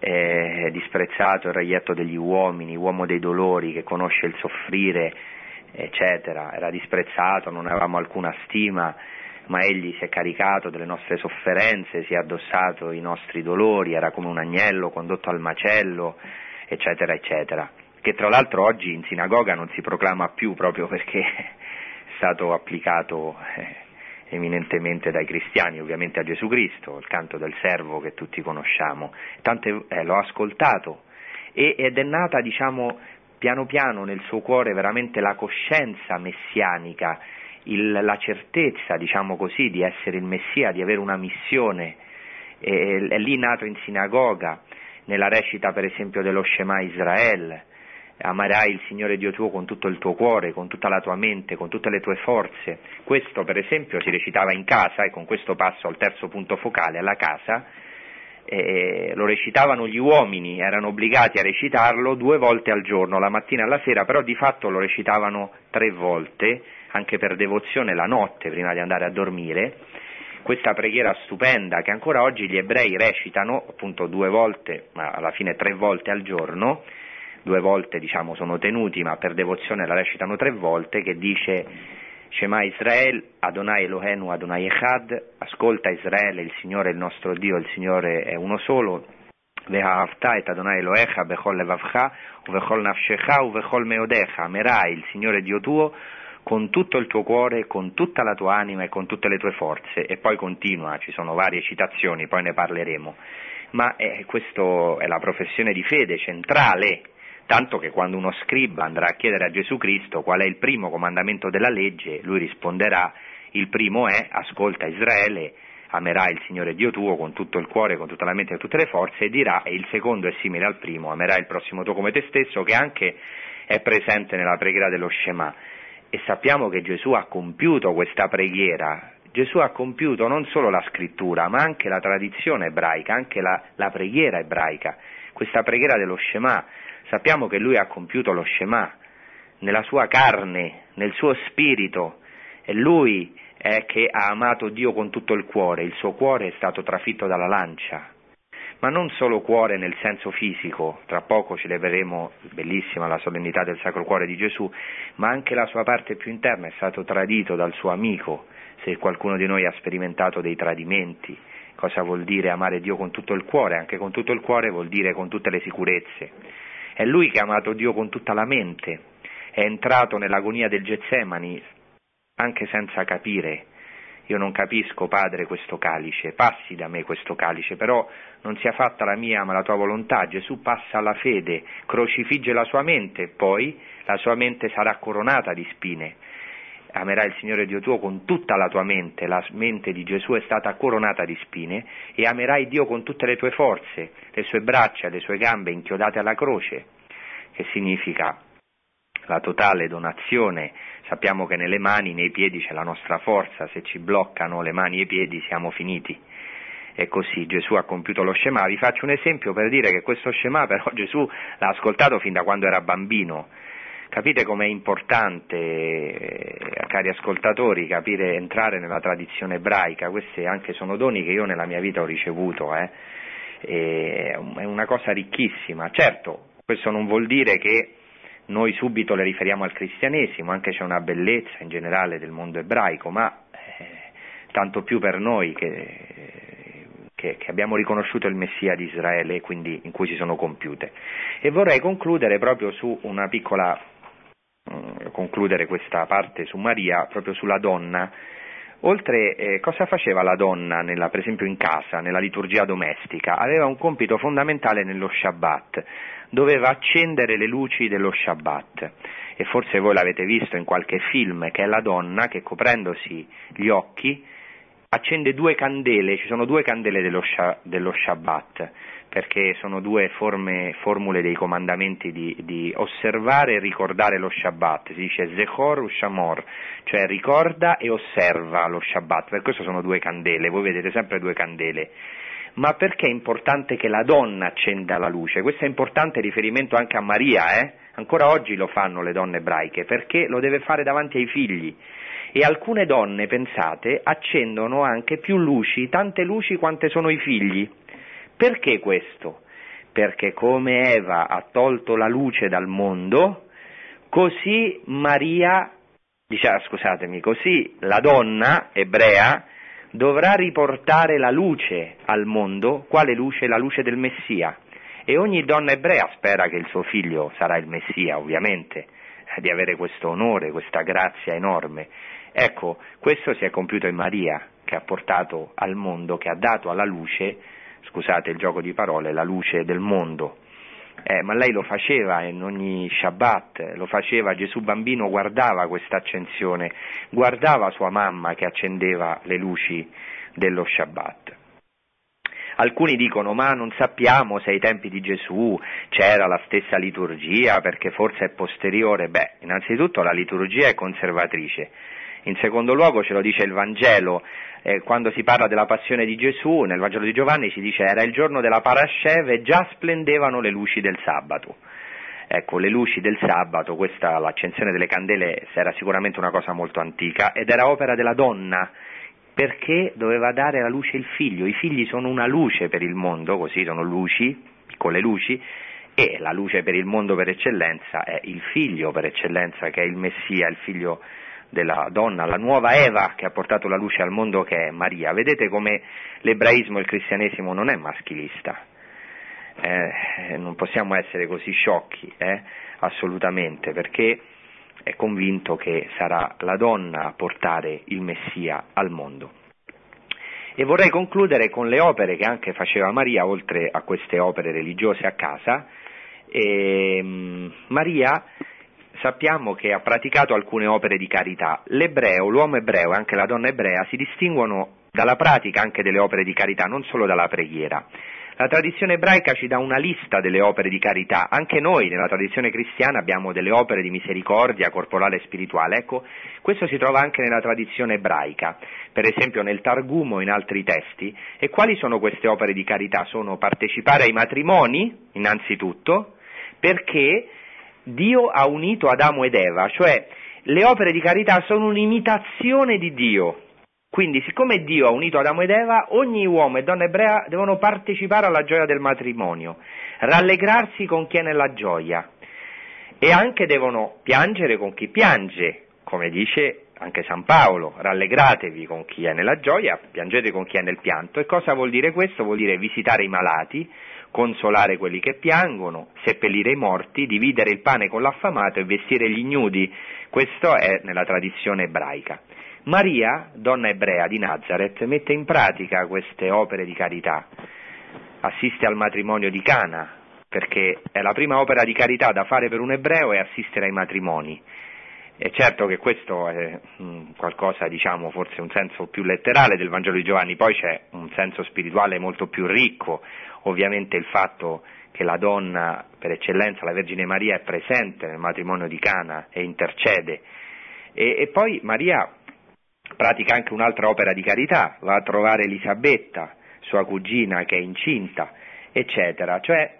eh, disprezzato il reietto degli uomini, uomo dei dolori che conosce il soffrire, eccetera. Era disprezzato, non avevamo alcuna stima, ma egli si è caricato delle nostre sofferenze, si è addossato i nostri dolori, era come un agnello condotto al macello, eccetera, eccetera. Che tra l'altro oggi in sinagoga non si proclama più proprio perché stato applicato eh, eminentemente dai cristiani, ovviamente a Gesù Cristo, il canto del servo che tutti conosciamo. Tante, eh, l'ho ascoltato e, ed è nata, diciamo, piano piano nel suo cuore veramente la coscienza messianica, il, la certezza, diciamo così, di essere il Messia, di avere una missione. E, è lì nato in sinagoga, nella recita per esempio dello Shema Israel, amerai il Signore Dio tuo con tutto il tuo cuore, con tutta la tua mente, con tutte le tue forze. Questo per esempio si recitava in casa e con questo passo al terzo punto focale, alla casa, eh, lo recitavano gli uomini, erano obbligati a recitarlo due volte al giorno, la mattina e la sera, però di fatto lo recitavano tre volte, anche per devozione la notte prima di andare a dormire. Questa preghiera stupenda che ancora oggi gli ebrei recitano appunto due volte, ma alla fine tre volte al giorno, due volte diciamo, sono tenuti, ma per devozione la recitano tre volte, che dice Shema Israel, Adonai Elohenu, Adonai Echad, ascolta Israele, il Signore è il nostro Dio, il Signore è uno solo, Ve'ahavta et Adonai Elohecha bechol levavcha, uvechol nafshecha, uvechol meodecha, amerai il Signore Dio tuo con tutto il tuo cuore, con tutta la tua anima e con tutte le tue forze. E poi continua, ci sono varie citazioni, poi ne parleremo. Ma eh, questa è la professione di fede centrale tanto che quando uno scriba andrà a chiedere a Gesù Cristo qual è il primo comandamento della legge, lui risponderà il primo è ascolta Israele, amerai il Signore Dio tuo con tutto il cuore, con tutta la mente e tutte le forze e dirà e il secondo è simile al primo, amerai il prossimo tuo come te stesso che anche è presente nella preghiera dello Shema. E sappiamo che Gesù ha compiuto questa preghiera. Gesù ha compiuto non solo la scrittura, ma anche la tradizione ebraica, anche la, la preghiera ebraica, questa preghiera dello Shema, Sappiamo che lui ha compiuto lo Shema nella sua carne, nel suo spirito, e lui è che ha amato Dio con tutto il cuore, il suo cuore è stato trafitto dalla lancia. Ma non solo cuore nel senso fisico, tra poco celebreremo, bellissima la solennità del Sacro Cuore di Gesù, ma anche la sua parte più interna è stato tradito dal suo amico, se qualcuno di noi ha sperimentato dei tradimenti, cosa vuol dire amare Dio con tutto il cuore, anche con tutto il cuore vuol dire con tutte le sicurezze. È lui che ha amato Dio con tutta la mente, è entrato nell'agonia del Getsemani anche senza capire io non capisco, Padre, questo calice, passi da me questo calice, però non sia fatta la mia ma la tua volontà. Gesù passa alla fede, crocifigge la sua mente, poi la sua mente sarà coronata di spine. Amerai il Signore Dio tuo con tutta la tua mente, la mente di Gesù è stata coronata di spine, e amerai Dio con tutte le tue forze, le sue braccia, le sue gambe inchiodate alla croce, che significa la totale donazione Sappiamo che nelle mani, nei piedi c'è la nostra forza, se ci bloccano le mani e i piedi siamo finiti. E così Gesù ha compiuto lo Shema. Vi faccio un esempio per dire che questo Shema però Gesù l'ha ascoltato fin da quando era bambino. Capite com'è importante, eh, cari ascoltatori, capire, entrare nella tradizione ebraica, questi anche sono doni che io nella mia vita ho ricevuto, eh. è una cosa ricchissima. Certo, questo non vuol dire che noi subito le riferiamo al cristianesimo, anche c'è una bellezza in generale del mondo ebraico, ma eh, tanto più per noi che, che, che, abbiamo riconosciuto il Messia di Israele e quindi in cui si sono compiute. E vorrei concludere proprio su una piccola, concludere questa parte su Maria, proprio sulla donna. Oltre, eh, cosa faceva la donna, nella, per esempio in casa, nella liturgia domestica? Aveva un compito fondamentale nello Shabbat doveva accendere le luci dello Shabbat. E forse voi l'avete visto in qualche film, che è la donna che coprendosi gli occhi accende due candele, ci sono due candele dello, dello Shabbat, perché sono due forme, formule dei comandamenti di, di, osservare e ricordare lo Shabbat, si dice Zechor Ushamor, cioè ricorda e osserva lo Shabbat, per questo sono due candele, voi vedete sempre due candele ma perché è importante che la donna accenda la luce? Questo è importante riferimento anche a Maria, eh? ancora oggi lo fanno le donne ebraiche, perché lo deve fare davanti ai figli. E alcune donne, pensate, accendono anche più luci, tante luci quante sono i figli. Perché questo? Perché come Eva ha tolto la luce dal mondo, così Maria, diciamo, scusatemi, così la donna ebrea dovrà riportare la luce al mondo, quale luce? La luce del Messia. E ogni donna ebrea spera che il suo figlio sarà il Messia, ovviamente, di avere questo onore, questa grazia enorme. Ecco, questo si è compiuto in Maria, che ha portato al mondo, che ha dato alla luce, scusate il gioco di parole, la luce del mondo. Eh, ma lei lo faceva in ogni Shabbat, lo faceva, Gesù bambino guardava questa accensione, guardava sua mamma che accendeva le luci dello Shabbat. Alcuni dicono ma non sappiamo se ai tempi di Gesù c'era la stessa liturgia perché forse è posteriore. Beh, innanzitutto la liturgia è conservatrice. In secondo luogo ce lo dice il Vangelo, eh, quando si parla della passione di Gesù, nel Vangelo di Giovanni si dice era il giorno della Parascev e già splendevano le luci del sabato. Ecco, le luci del sabato, questa, l'accensione delle candele era sicuramente una cosa molto antica ed era opera della donna, perché doveva dare la luce il figlio. I figli sono una luce per il mondo, così sono luci, piccole luci, e la luce per il mondo per eccellenza è il figlio per eccellenza, che è il Messia, il figlio della donna, la nuova Eva che ha portato la luce al mondo che è Maria. Vedete come l'ebraismo e il cristianesimo non è maschilista. Eh, non possiamo essere così sciocchi, eh? assolutamente, perché è convinto che sarà la donna a portare il Messia al mondo. E vorrei concludere con le opere che anche faceva Maria, oltre a queste opere religiose a casa. E, ehm, Maria sappiamo che ha praticato alcune opere di carità. L'ebreo, l'uomo ebreo e anche la donna ebrea si distinguono dalla pratica anche delle opere di carità, non solo dalla preghiera. La tradizione ebraica ci dà una lista delle opere di carità, anche noi nella tradizione cristiana abbiamo delle opere di misericordia corporale e spirituale, ecco, questo si trova anche nella tradizione ebraica, per esempio nel Targum o in altri testi, e quali sono queste opere di carità? Sono partecipare ai matrimoni, innanzitutto, perché Dio ha unito Adamo ed Eva, cioè le opere di carità sono un'imitazione di Dio. Quindi, siccome Dio ha unito Adamo ed Eva, ogni uomo e donna ebrea devono partecipare alla gioia del matrimonio, rallegrarsi con chi è nella gioia e anche devono piangere con chi piange, come dice anche San Paolo, rallegratevi con chi è nella gioia, piangete con chi è nel pianto. E cosa vuol dire questo? Vuol dire visitare i malati, consolare quelli che piangono, seppellire i morti, dividere il pane con l'affamato e vestire gli ignudi. Questo è nella tradizione ebraica. Maria, donna ebrea di Nazareth, mette in pratica queste opere di carità, assiste al matrimonio di Cana, perché è la prima opera di carità da fare per un ebreo è assistere ai matrimoni. E certo che questo è mm, qualcosa, diciamo, forse un senso più letterale del Vangelo di Giovanni, poi c'è un senso spirituale molto più ricco, ovviamente il fatto che la donna per eccellenza, la Vergine Maria, è presente nel matrimonio di Cana e intercede. E, e poi Maria pratica anche un'altra opera di carità, va a trovare Elisabetta, sua cugina che è incinta, eccetera. Cioè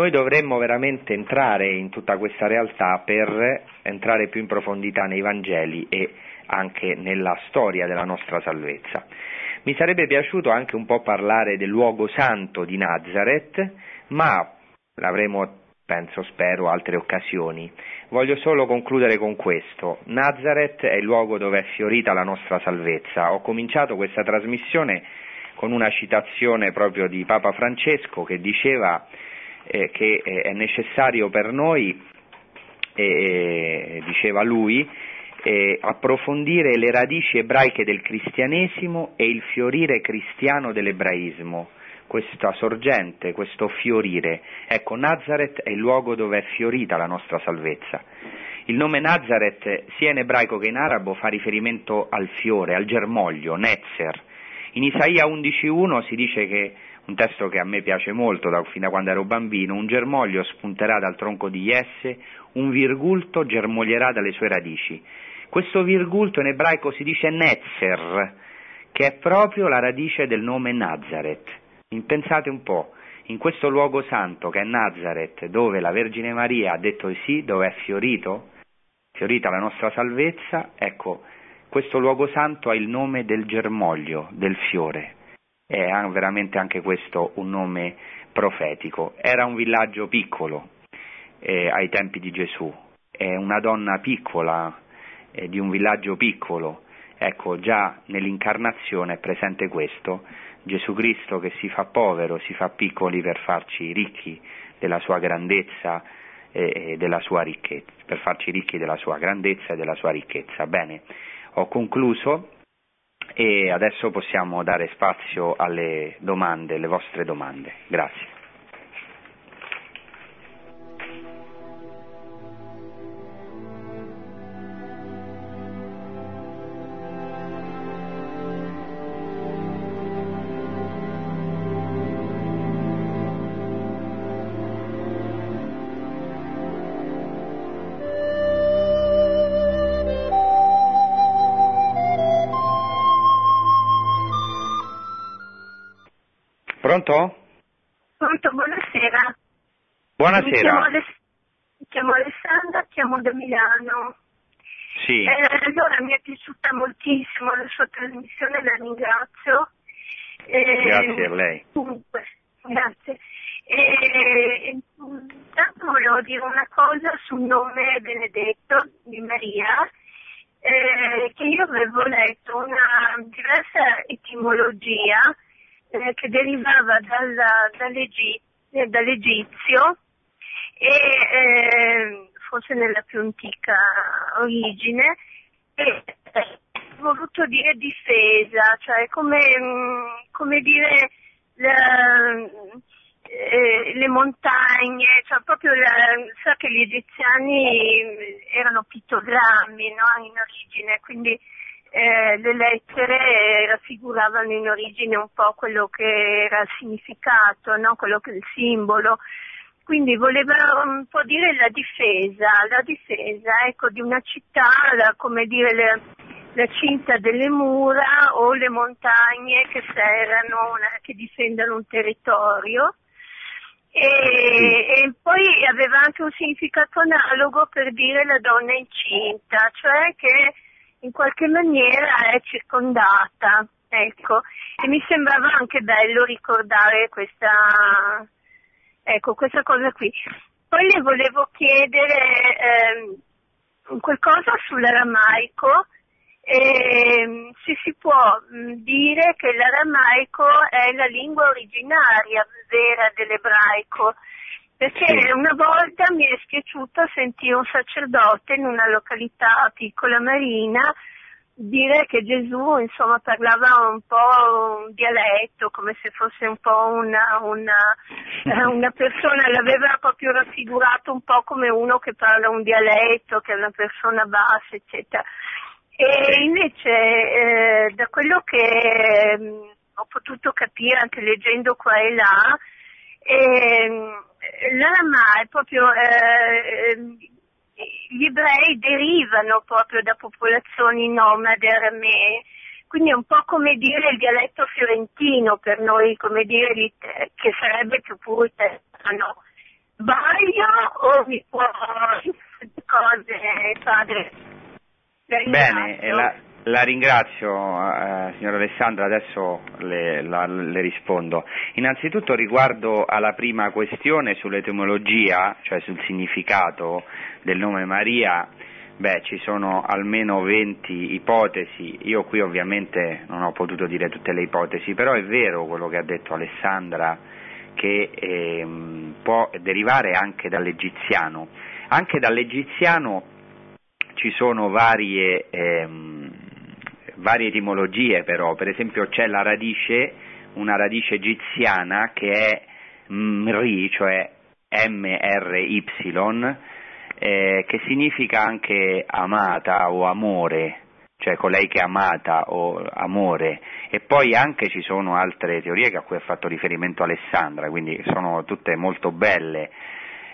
noi dovremmo veramente entrare in tutta questa realtà per entrare più in profondità nei Vangeli e anche nella storia della nostra salvezza. Mi sarebbe piaciuto anche un po' parlare del luogo santo di Nazareth, ma l'avremo, penso, spero, altre occasioni. Voglio solo concludere con questo. Nazareth è il luogo dove è fiorita la nostra salvezza. Ho cominciato questa trasmissione con una citazione proprio di Papa Francesco che diceva eh, che eh, è necessario per noi, eh, diceva lui, eh, approfondire le radici ebraiche del cristianesimo e il fiorire cristiano dell'ebraismo, questa sorgente, questo fiorire. Ecco, Nazareth è il luogo dove è fiorita la nostra salvezza. Il nome Nazareth, sia in ebraico che in arabo, fa riferimento al fiore, al germoglio, Netzer. In Isaia 11.1 si dice che un testo che a me piace molto da, fin da quando ero bambino, un germoglio spunterà dal tronco di Jesse, un virgulto germoglierà dalle sue radici. Questo virgulto in ebraico si dice Netzer, che è proprio la radice del nome Nazareth. Pensate un po', in questo luogo santo che è Nazareth, dove la Vergine Maria ha detto di sì, dove è fiorito, fiorita la nostra salvezza, ecco, questo luogo santo ha il nome del germoglio, del fiore è veramente anche questo un nome profetico. Era un villaggio piccolo eh, ai tempi di Gesù, è una donna piccola eh, di un villaggio piccolo. Ecco, già nell'incarnazione è presente questo, Gesù Cristo che si fa povero, si fa piccoli per farci ricchi della sua grandezza e della sua ricchezza, per farci ricchi della sua grandezza e della sua ricchezza. Bene, ho concluso e adesso possiamo dare spazio alle domande, alle vostre domande. Grazie. Pronto? Pronto, buonasera. Buonasera. Mi chiamo, Aless- mi chiamo Alessandra, chiamo da Milano. Sì. Eh, allora mi è piaciuta moltissimo la sua trasmissione, la ringrazio. Eh, grazie a lei. Dunque, grazie. Eh, intanto volevo dire una cosa sul nome Benedetto di Maria, eh, che io avevo letto una diversa etimologia eh, che derivava dalla, dall'Egizio, dall'Egizio e eh, forse nella più antica origine e eh, voluto dire difesa, cioè come, mm, come dire la, eh, le montagne, cioè proprio la, sa che gli egiziani erano pittogrammi no, in origine, quindi eh, le lettere raffiguravano in origine un po' quello che era il significato, no? quello che è il simbolo. Quindi voleva un po' dire la difesa, la difesa ecco, di una città, la, come dire la, la, cinta delle mura o le montagne che serrano, una, che difendono un territorio. E, e, poi aveva anche un significato analogo per dire la donna incinta, cioè che in qualche maniera è circondata, ecco, e mi sembrava anche bello ricordare questa, ecco, questa cosa qui. Poi le volevo chiedere eh, qualcosa sull'aramaico, eh, se si può mh, dire che l'aramaico è la lingua originaria vera dell'ebraico, perché sì. una volta mi è spiaciuto sentire un sacerdote in una località piccola marina dire che Gesù insomma parlava un po' un dialetto, come se fosse un po' una, una, eh, una persona, l'aveva proprio raffigurato un po' come uno che parla un dialetto, che è una persona bassa, eccetera. E invece eh, da quello che eh, ho potuto capire anche leggendo qua e là, eh, l'Arama è proprio eh, gli ebrei derivano proprio da popolazioni nomade aramee, quindi è un po' come dire il dialetto fiorentino per noi, come dire che sarebbe più puro italiano. Sbaglio o mi può cose, padre? Bene, la, la ringrazio eh, signora Alessandra, adesso le, la, le, rispondo. Innanzitutto riguardo alla prima questione sull'etimologia, cioè sul significato del nome Maria, beh ci sono almeno 20 ipotesi, io qui ovviamente non ho potuto dire tutte le ipotesi, però è vero quello che ha detto Alessandra che eh, può derivare anche dall'egiziano. Anche dall'egiziano ci sono varie... Ehm, varie etimologie però, per esempio c'è la radice, una radice egiziana che è mri, cioè MRY, eh, che significa anche amata o amore, cioè colei che è amata o amore, e poi anche ci sono altre teorie a cui ha fatto riferimento Alessandra, quindi sono tutte molto belle.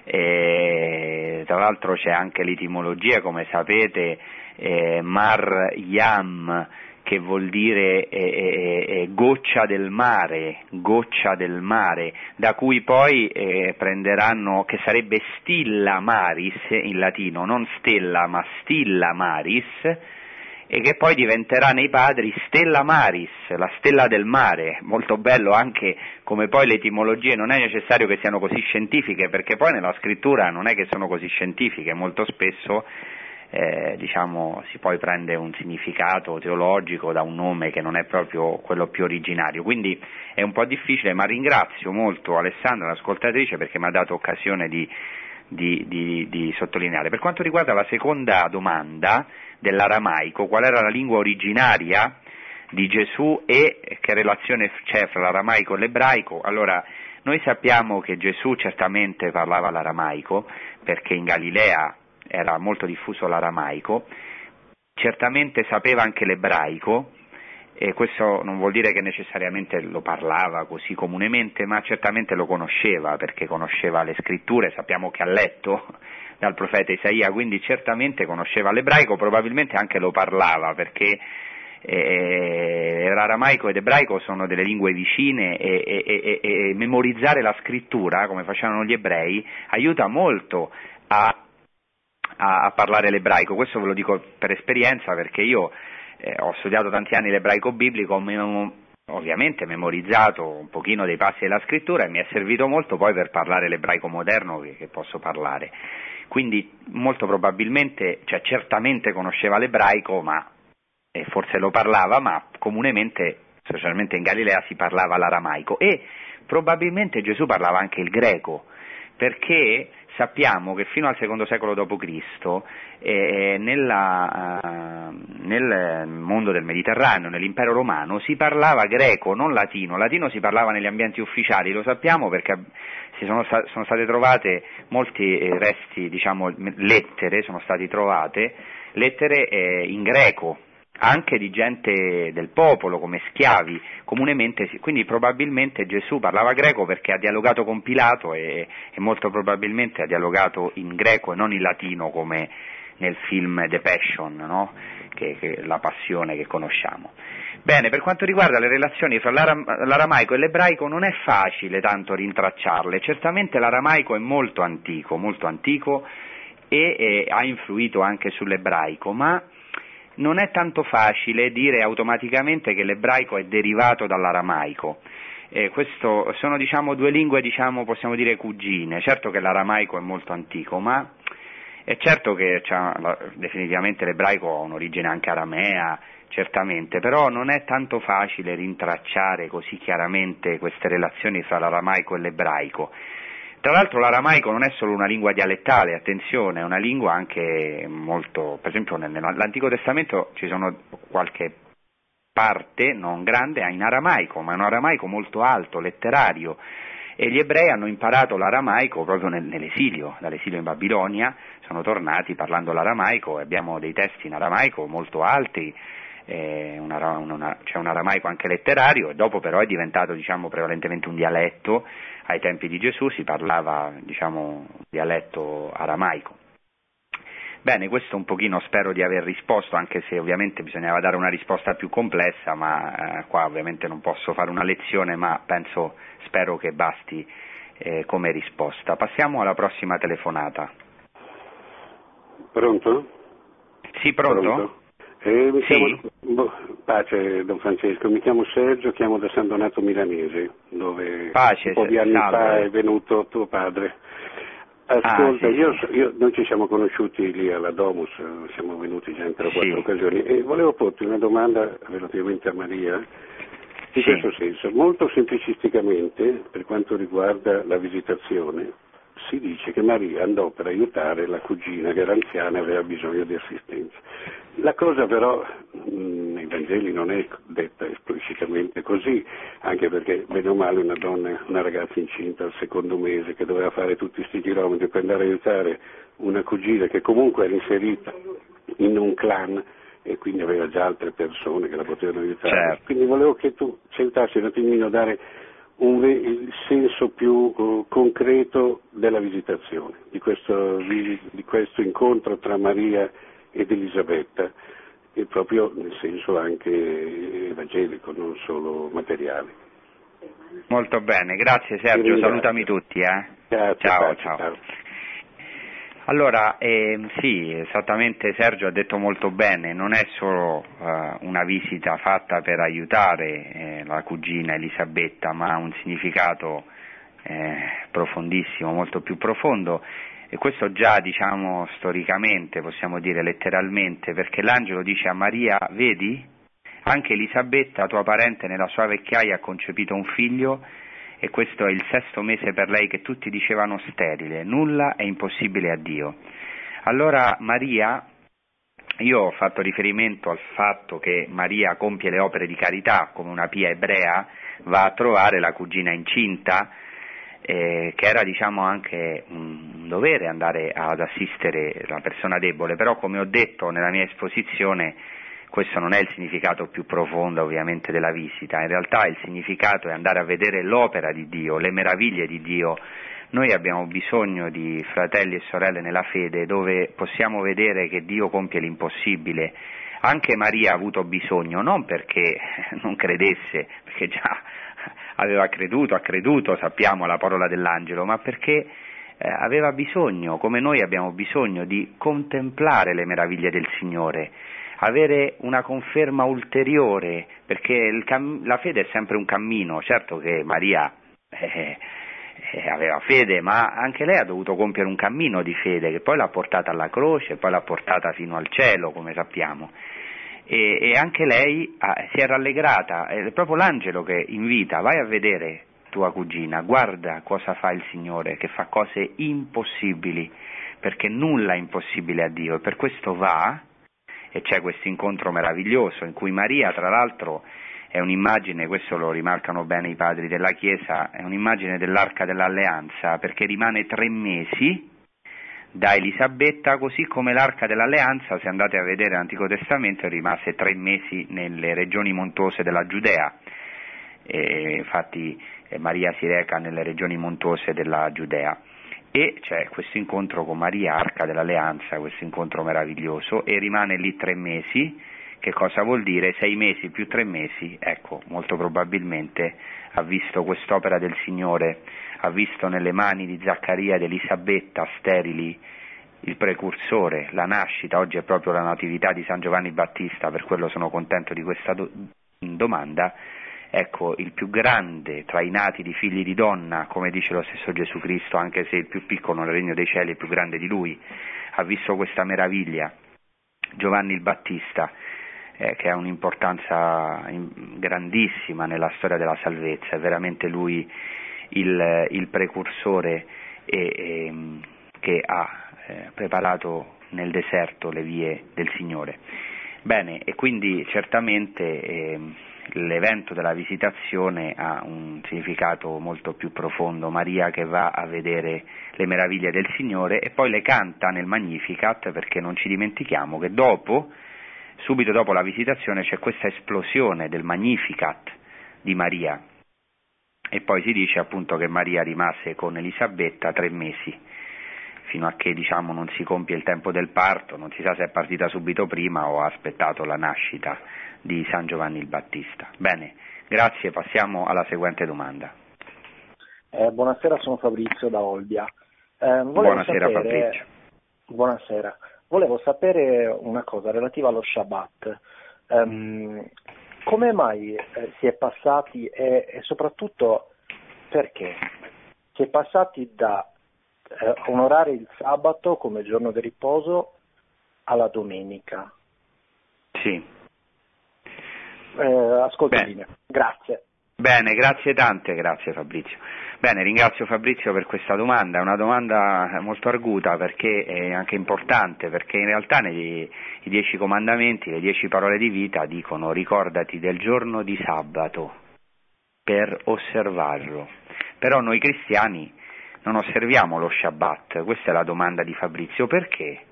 E, tra l'altro c'è anche l'etimologia, come sapete, eh, Mar Yam, che vuol dire eh, eh, eh, goccia del mare, goccia del mare, da cui poi eh, prenderanno, che sarebbe stilla maris in latino, non stella ma stilla maris, e che poi diventerà nei padri stella maris, la stella del mare, molto bello anche come poi le etimologie non è necessario che siano così scientifiche, perché poi nella scrittura non è che sono così scientifiche, molto spesso eh, diciamo, si poi prende un significato teologico da un nome che non è proprio quello più originario. Quindi è un po' difficile, ma ringrazio molto Alessandra, l'ascoltatrice, perché mi ha dato occasione di, di, di, di sottolineare. Per quanto riguarda la seconda domanda dell'aramaico, qual era la lingua originaria di Gesù e che relazione c'è fra l'aramaico e l'ebraico? Allora, noi sappiamo che Gesù certamente parlava l'aramaico perché in Galilea era molto diffuso l'aramaico, certamente sapeva anche l'ebraico, e questo non vuol dire che necessariamente lo parlava così comunemente, ma certamente lo conosceva perché conosceva le scritture, sappiamo che ha letto dal profeta Isaia, quindi certamente conosceva l'ebraico, probabilmente anche lo parlava perché eh, l'aramaico ed ebraico sono delle lingue vicine e, e, e, e memorizzare la scrittura, come facevano gli ebrei, aiuta molto a a, a parlare l'ebraico, questo ve lo dico per esperienza perché io eh, ho studiato tanti anni l'ebraico biblico, ho ovviamente memorizzato un pochino dei passi della scrittura e mi è servito molto poi per parlare l'ebraico moderno che, che posso parlare. Quindi molto probabilmente, cioè certamente conosceva l'ebraico, ma eh, forse lo parlava, ma comunemente, specialmente in Galilea, si parlava l'aramaico e probabilmente Gesù parlava anche il greco, perché sappiamo che fino al secondo secolo d.C. Eh, nella, uh, nel mondo del Mediterraneo, nell'impero romano, si parlava greco, non latino. Latino si parlava negli ambienti ufficiali, lo sappiamo perché sono, sono, state trovate molti eh, resti, diciamo, lettere, sono state trovate lettere eh, in greco, anche di gente del popolo come schiavi, comunemente, quindi probabilmente Gesù parlava greco perché ha dialogato con Pilato e, e, molto probabilmente ha dialogato in greco e non in latino come nel film The Passion, no? che, che, la passione che conosciamo. Bene, per quanto riguarda le relazioni fra l'aram- l'aramaico e l'ebraico non è facile tanto rintracciarle, certamente l'aramaico è molto antico, molto antico e, e ha influito anche sull'ebraico, ma non è tanto facile dire automaticamente che l'ebraico è derivato dall'aramaico. Eh, questo, sono diciamo, due lingue, diciamo, possiamo dire cugine. Certo che l'aramaico è molto antico, ma è certo che definitivamente l'ebraico ha un'origine anche aramea, certamente, però non è tanto facile rintracciare così chiaramente queste relazioni fra l'aramaico e l'ebraico. Tra l'altro l'aramaico non è solo una lingua dialettale, attenzione, è una lingua anche molto, per esempio nell'Antico Testamento ci sono qualche parte, non grande, in aramaico, ma è un aramaico molto alto, letterario, e gli ebrei hanno imparato l'aramaico proprio nell'esilio, dall'esilio in Babilonia, sono tornati parlando l'aramaico e abbiamo dei testi in aramaico molto alti, eh, una, una, c'è un aramaico anche letterario e dopo però è diventato diciamo, prevalentemente un dialetto, ai tempi di Gesù si parlava diciamo, dialetto aramaico. Bene, questo un pochino spero di aver risposto, anche se ovviamente bisognava dare una risposta più complessa, ma eh, qua ovviamente non posso fare una lezione, ma penso, spero che basti eh, come risposta. Passiamo alla prossima telefonata. Pronto? Sì, pronto? pronto? Eh, mi chiamo, pace, Don Francesco, mi chiamo Sergio, chiamo da San Donato Milanese, dove pace, un po' di anni salve. fa è venuto tuo padre. Ascolta, ah, sì, io, io, noi ci siamo conosciuti lì alla Domus, siamo venuti già in tre o quattro sì. occasioni e volevo porti una domanda relativamente a Maria, in questo senso, molto semplicisticamente per quanto riguarda la visitazione, si dice che Maria andò per aiutare la cugina che era anziana e aveva bisogno di assistenza. La cosa però nei Vangeli non è detta esplicitamente così, anche perché bene o male una donna, una ragazza incinta al secondo mese che doveva fare tutti questi chilometri per andare a aiutare una cugina che comunque era inserita in un clan e quindi aveva già altre persone che la potevano aiutare. Certo. Quindi volevo che tu ci aiutassi un attimino a dare un, il senso più uh, concreto della visitazione, di questo, di questo, incontro tra Maria ed Elisabetta, e proprio nel senso anche evangelico, non solo materiale. Molto bene, grazie Sergio, salutami tutti. Eh. Grazie, ciao, grazie, ciao. ciao. Allora, eh, sì, esattamente Sergio ha detto molto bene, non è solo eh, una visita fatta per aiutare eh, la cugina Elisabetta, ma ha un significato eh, profondissimo, molto più profondo. E questo già diciamo storicamente, possiamo dire letteralmente, perché l'angelo dice a Maria, vedi, anche Elisabetta, tua parente, nella sua vecchiaia ha concepito un figlio e questo è il sesto mese per lei che tutti dicevano sterile, nulla è impossibile a Dio. Allora Maria, io ho fatto riferimento al fatto che Maria compie le opere di carità come una pia ebrea, va a trovare la cugina incinta, eh, che era diciamo anche un dovere andare ad assistere la persona debole, però come ho detto nella mia esposizione questo non è il significato più profondo ovviamente della visita, in realtà il significato è andare a vedere l'opera di Dio, le meraviglie di Dio. Noi abbiamo bisogno di fratelli e sorelle nella fede dove possiamo vedere che Dio compie l'impossibile. Anche Maria ha avuto bisogno, non perché non credesse, perché già aveva creduto, ha creduto, sappiamo la parola dell'angelo, ma perché eh, aveva bisogno, come noi abbiamo bisogno, di contemplare le meraviglie del Signore avere una conferma ulteriore, perché cam- la fede è sempre un cammino, certo che Maria eh, eh, aveva fede, ma anche lei ha dovuto compiere un cammino di fede che poi l'ha portata alla croce, poi l'ha portata fino al cielo, come sappiamo. E, e anche lei ah, si è rallegrata, è proprio l'angelo che invita, vai a vedere tua cugina, guarda cosa fa il Signore, che fa cose impossibili, perché nulla è impossibile a Dio, e per questo va e c'è questo incontro meraviglioso in cui Maria, tra l'altro, è un'immagine, questo lo rimarcano bene i padri della Chiesa, è un'immagine dell'arca dell'alleanza perché rimane tre mesi da Elisabetta, così come l'arca dell'alleanza, se andate a vedere l'Antico Testamento, rimase tre mesi nelle regioni montuose della Giudea. E infatti Maria si reca nelle regioni montuose della Giudea e c'è questo incontro con Maria, Arca dell'Alleanza, questo incontro meraviglioso e rimane lì tre mesi, che cosa vuol dire? Sei mesi più tre mesi, ecco, molto probabilmente ha visto quest'opera del Signore, ha visto nelle mani di Zaccaria ed Elisabetta sterili il precursore, la nascita, oggi è proprio la natività di San Giovanni Battista, per quello sono contento di questa do- domanda, ecco, il più grande tra i nati di figli di donna, come dice lo stesso Gesù Cristo, anche se il più piccolo nel regno dei cieli è più grande di lui, ha visto questa meraviglia. Giovanni il Battista, eh, che ha un'importanza grandissima nella storia della salvezza, è veramente lui il, il precursore e, e, ehm, che ha eh, preparato nel deserto le vie del Signore. Bene, e quindi certamente eh, l'evento della visitazione ha un significato molto più profondo, Maria che va a vedere le meraviglie del Signore e poi le canta nel Magnificat perché non ci dimentichiamo che dopo, subito dopo la visitazione c'è questa esplosione del Magnificat di Maria. E poi si dice appunto che Maria rimase con Elisabetta tre mesi fino a che diciamo, non si compie il tempo del parto, non si sa se è partita subito prima o ha aspettato la nascita di San Giovanni il Battista. Bene, grazie, passiamo alla seguente domanda. Eh, buonasera, sono Fabrizio da Olbia. Eh, buonasera sapere... Fabrizio. Buonasera. Volevo sapere una cosa relativa allo Shabbat. Um, come mai eh, si è passati e, e soprattutto perché si è passati da eh, onorare il sabato come giorno di riposo alla domenica. Sì. Eh, ascolta grazie. Bene, grazie tante, grazie Fabrizio. Bene, ringrazio Fabrizio per questa domanda, è una domanda molto arguta perché è anche importante, perché in realtà nei i dieci comandamenti, le dieci parole di vita dicono ricordati del giorno di sabato per osservarlo. Però noi cristiani non osserviamo lo Shabbat? Questa è la domanda di Fabrizio. Perché?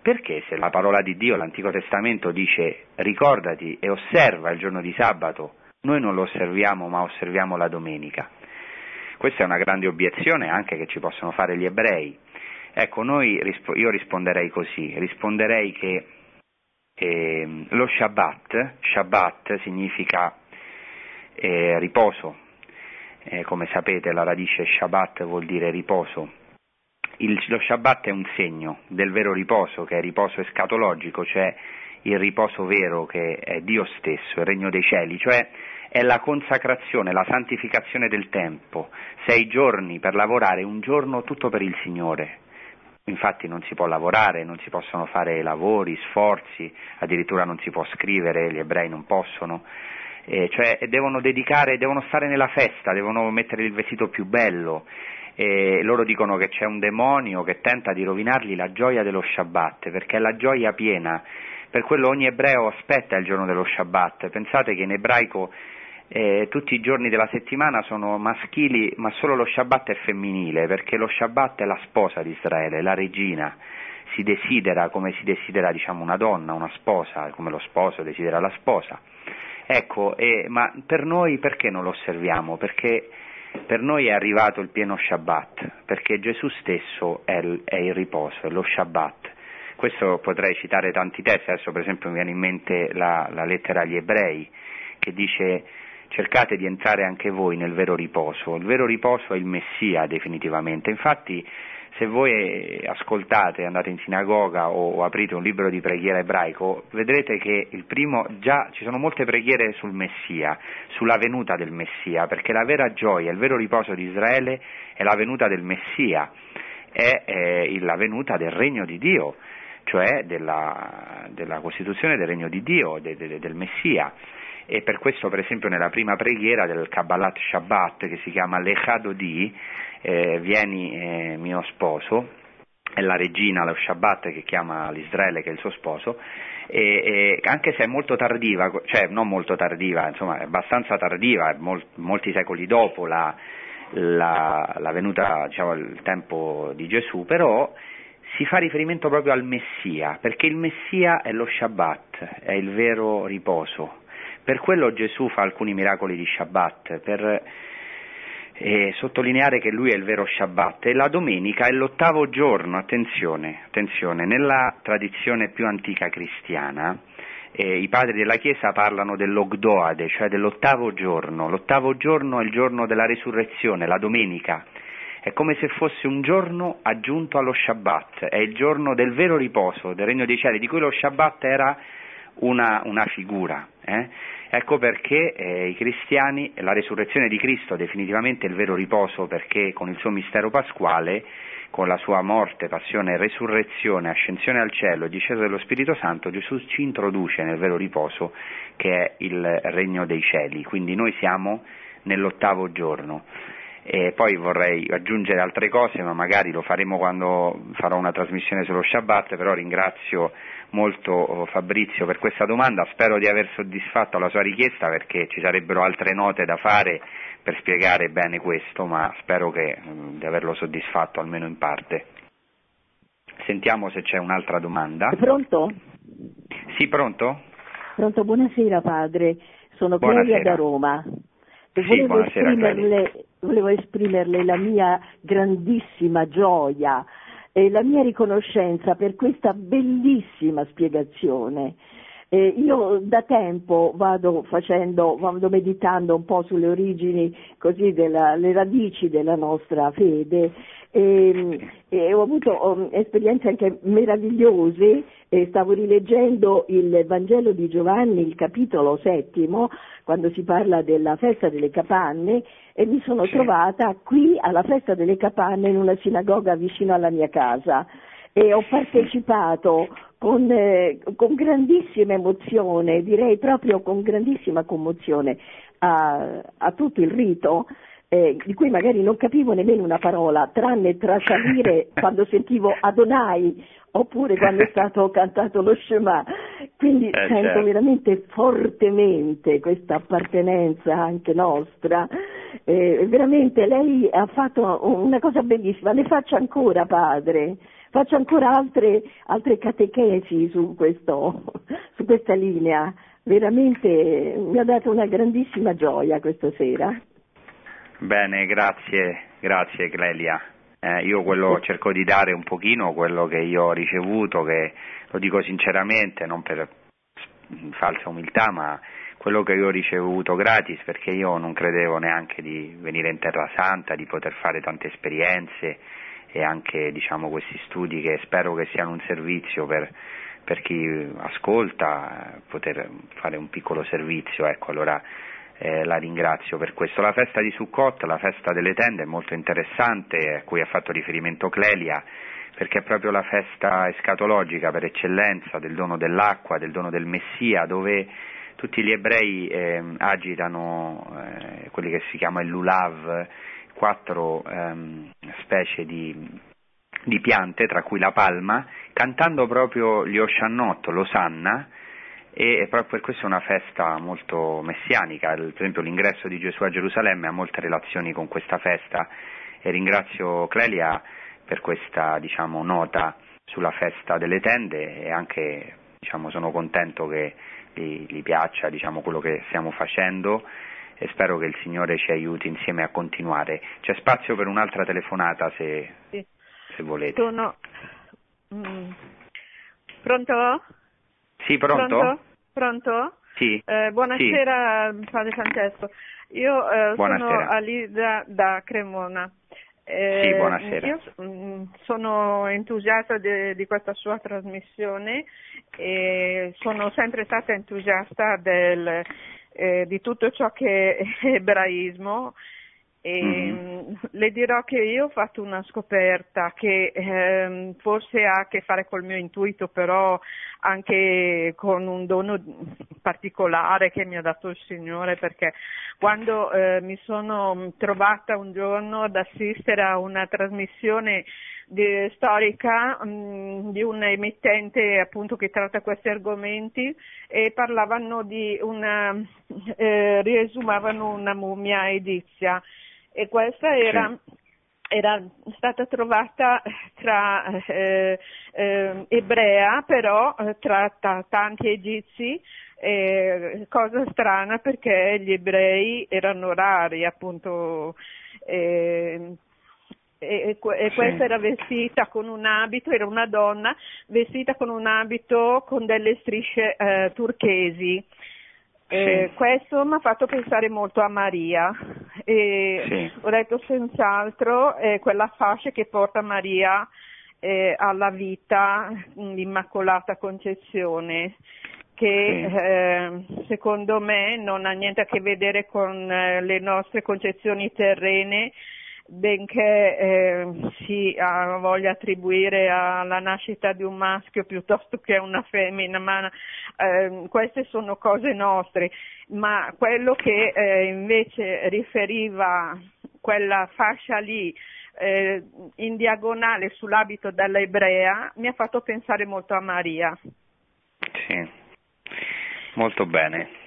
Perché se la parola di Dio, l'Antico Testamento dice ricordati e osserva il giorno di sabato, noi non lo osserviamo ma osserviamo la domenica. Questa è una grande obiezione anche che ci possono fare gli ebrei. Ecco, noi, io risponderei così, risponderei che eh, lo Shabbat, Shabbat significa eh, riposo, eh, come sapete la radice Shabbat vuol dire riposo. Il, lo Shabbat è un segno del vero riposo, che è riposo escatologico, cioè il riposo vero che è Dio stesso, il regno dei cieli, cioè è la consacrazione, la santificazione del tempo, sei giorni per lavorare, un giorno tutto per il Signore. Infatti non si può lavorare, non si possono fare lavori, sforzi, addirittura non si può scrivere, gli ebrei non possono, eh, cioè devono dedicare, devono stare nella festa, devono mettere il vestito più bello. E loro dicono che c'è un demonio che tenta di rovinargli la gioia dello Shabbat, perché è la gioia piena. Per quello ogni ebreo aspetta il giorno dello Shabbat. Pensate che in ebraico eh, tutti i giorni della settimana sono maschili, ma solo lo Shabbat è femminile, perché lo Shabbat è la sposa di Israele, la regina. Si desidera come si desidera diciamo, una donna, una sposa, come lo sposo desidera la sposa. Ecco, eh, ma per noi perché non lo osserviamo? Perché per noi è arrivato il pieno Shabbat, perché Gesù stesso è il, è il riposo, è lo Shabbat. Questo potrei citare tanti testi, adesso per esempio mi viene in mente la, la lettera agli ebrei, che dice cercate di entrare anche voi nel vero riposo. Il vero riposo è il Messia definitivamente. Infatti se voi ascoltate, andate in sinagoga o, aprite un libro di preghiera ebraico, vedrete che il primo, già ci sono molte preghiere sul Messia, sulla venuta del Messia, perché la vera gioia, il vero riposo di Israele è la venuta del Messia, è, è la venuta del regno di Dio, cioè della, della costituzione del regno di Dio, de, de, del Messia. E per questo per esempio nella prima preghiera del Kabbalat Shabbat che si chiama Lechado Di, eh, vieni eh, mio sposo, è la regina, lo Shabbat che chiama l'Israele che è il suo sposo, e, e, anche se è molto tardiva, cioè non molto tardiva, insomma è abbastanza tardiva, mol, molti secoli dopo la, la, la venuta, diciamo, il tempo di Gesù, però si fa riferimento proprio al Messia, perché il Messia è lo Shabbat, è il vero riposo. Per quello Gesù fa alcuni miracoli di Shabbat, per eh, sottolineare che lui è il vero Shabbat e la domenica è l'ottavo giorno, attenzione, attenzione nella tradizione più antica cristiana eh, i padri della Chiesa parlano dell'Ogdoade, cioè dell'ottavo giorno, l'ottavo giorno è il giorno della resurrezione, la domenica, è come se fosse un giorno aggiunto allo Shabbat, è il giorno del vero riposo, del regno dei cieli, di cui lo Shabbat era una, una figura. Eh? Ecco perché eh, i cristiani, la resurrezione di Cristo definitivamente il vero riposo perché con il suo mistero pasquale, con la sua morte, passione, resurrezione, ascensione al cielo e discesa dello Spirito Santo, Gesù ci introduce nel vero riposo che è il regno dei cieli. Quindi noi siamo nell'ottavo giorno. E poi vorrei aggiungere altre cose, ma magari lo faremo quando farò una trasmissione sullo Shabbat, però ringrazio molto oh, Fabrizio per questa domanda, spero di aver soddisfatto la sua richiesta perché ci sarebbero altre note da fare per spiegare bene questo, ma spero che, mm, di averlo soddisfatto almeno in parte. Sentiamo se c'è un'altra domanda. Pronto? Sì, pronto? Pronto, buonasera padre, sono Clelia da Roma. Sì, volevo, esprimerle, volevo esprimerle la mia grandissima gioia e la mia riconoscenza per questa bellissima spiegazione. Eh, io da tempo vado facendo, vado meditando un po' sulle origini, così della, le radici della nostra fede e, e ho avuto um, esperienze anche meravigliose e stavo rileggendo il Vangelo di Giovanni, il capitolo settimo, quando si parla della festa delle capanne e mi sono trovata qui alla festa delle capanne in una sinagoga vicino alla mia casa. E ho partecipato con, eh, con grandissima emozione, direi proprio con grandissima commozione a, a tutto il rito. Eh, di cui magari non capivo nemmeno una parola, tranne trasalire quando sentivo Adonai oppure quando è stato cantato lo Shema. Quindi eh, sento certo. veramente fortemente questa appartenenza anche nostra. Eh, veramente lei ha fatto una cosa bellissima, ne faccio ancora padre faccio ancora altre, altre catechesi su, questo, su questa linea. Veramente mi ha dato una grandissima gioia questa sera. Bene, grazie, grazie Clelia. Eh, io quello cerco di dare un pochino quello che io ho ricevuto, che lo dico sinceramente, non per falsa umiltà, ma quello che io ho ricevuto gratis perché io non credevo neanche di venire in Terra Santa, di poter fare tante esperienze e anche diciamo, questi studi che spero che siano un servizio per, per chi ascolta, poter fare un piccolo servizio, ecco, allora eh, la ringrazio per questo. La festa di Sukkot, la festa delle tende è molto interessante, a cui ha fatto riferimento Clelia, perché è proprio la festa escatologica per eccellenza del dono dell'acqua, del dono del Messia, dove tutti gli ebrei eh, agitano eh, quelli che si chiama il lulav, quattro ehm, specie di, di, piante, tra cui la palma, cantando proprio gli Oshannot, l'Osanna, e proprio per questo è una festa molto messianica, per esempio l'ingresso di Gesù a Gerusalemme ha molte relazioni con questa festa e ringrazio Clelia per questa diciamo, nota sulla festa delle tende e anche diciamo, sono contento che gli, gli piaccia diciamo, quello che stiamo facendo e spero che il Signore ci aiuti insieme a continuare. C'è spazio per un'altra telefonata se, sì. se volete. Sono... Mm. Pronto? Sì, pronto? Pronto? pronto? Sì. Eh, buonasera sì. Padre Francesco. Io eh, sono Alida da Cremona. Eh, sì, buonasera. Io mm, sono entusiasta de, di questa sua trasmissione e sono sempre stata entusiasta del, eh, di tutto ciò che è ebraismo mm-hmm. le dirò che io ho fatto una scoperta che ehm, forse ha a che fare col mio intuito, però anche con un dono particolare che mi ha dato il Signore, perché quando eh, mi sono trovata un giorno ad assistere a una trasmissione di, storica mh, mm, di un emittente appunto che tratta questi argomenti e parlavano di una, eh, riesumavano una mummia edizia e questa era, sì. era stata trovata tra eh, eh, ebrea però eh, tra t- tanti egizi eh, cosa strana perché gli ebrei erano rari appunto e, e, questa sì. era vestita con un abito, era una donna vestita con un abito con delle strisce eh, turchesi. Eh, sì. Questo mi ha fatto pensare molto a Maria e sì. ho detto senz'altro eh, quella fascia che porta Maria eh, alla vita, l'Immacolata Concezione, che sì. eh, secondo me non ha niente a che vedere con eh, le nostre concezioni terrene, benché eh, si ha voglia attribuire alla nascita di un maschio piuttosto che a una femmina, ma eh, queste sono cose nostre, ma quello che eh, invece riferiva quella fascia lì eh, in diagonale sull'abito dell'ebrea mi ha fatto pensare molto a Maria. Sì, molto bene.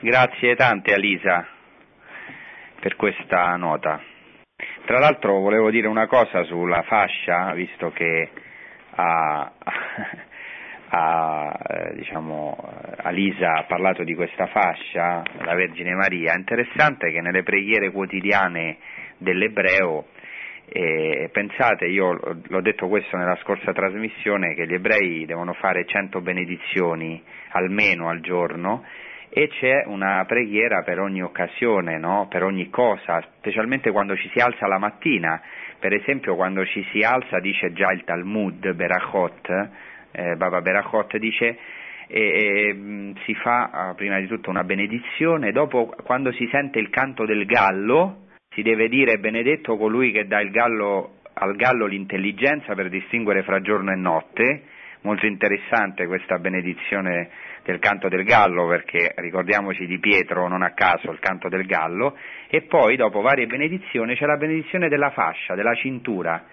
Grazie tante Alisa per questa nota. Tra l'altro volevo dire una cosa sulla fascia, visto che a, a, eh, diciamo, Alisa ha parlato di questa fascia, la Vergine Maria. È interessante che nelle preghiere quotidiane dell'ebreo e pensate, io l'ho detto questo nella scorsa trasmissione, che gli ebrei devono fare 100 benedizioni almeno al giorno e c'è una preghiera per ogni occasione, no? per ogni cosa, specialmente quando ci si alza la mattina. Per esempio quando ci si alza dice già il Talmud, Berachot, eh, Baba Berachot dice e, e, si fa prima di tutto una benedizione, dopo quando si sente il canto del gallo, si deve dire benedetto colui che dà gallo, al gallo l'intelligenza per distinguere fra giorno e notte, molto interessante questa benedizione del canto del gallo perché ricordiamoci di Pietro non a caso il canto del gallo e poi dopo varie benedizioni c'è la benedizione della fascia, della cintura.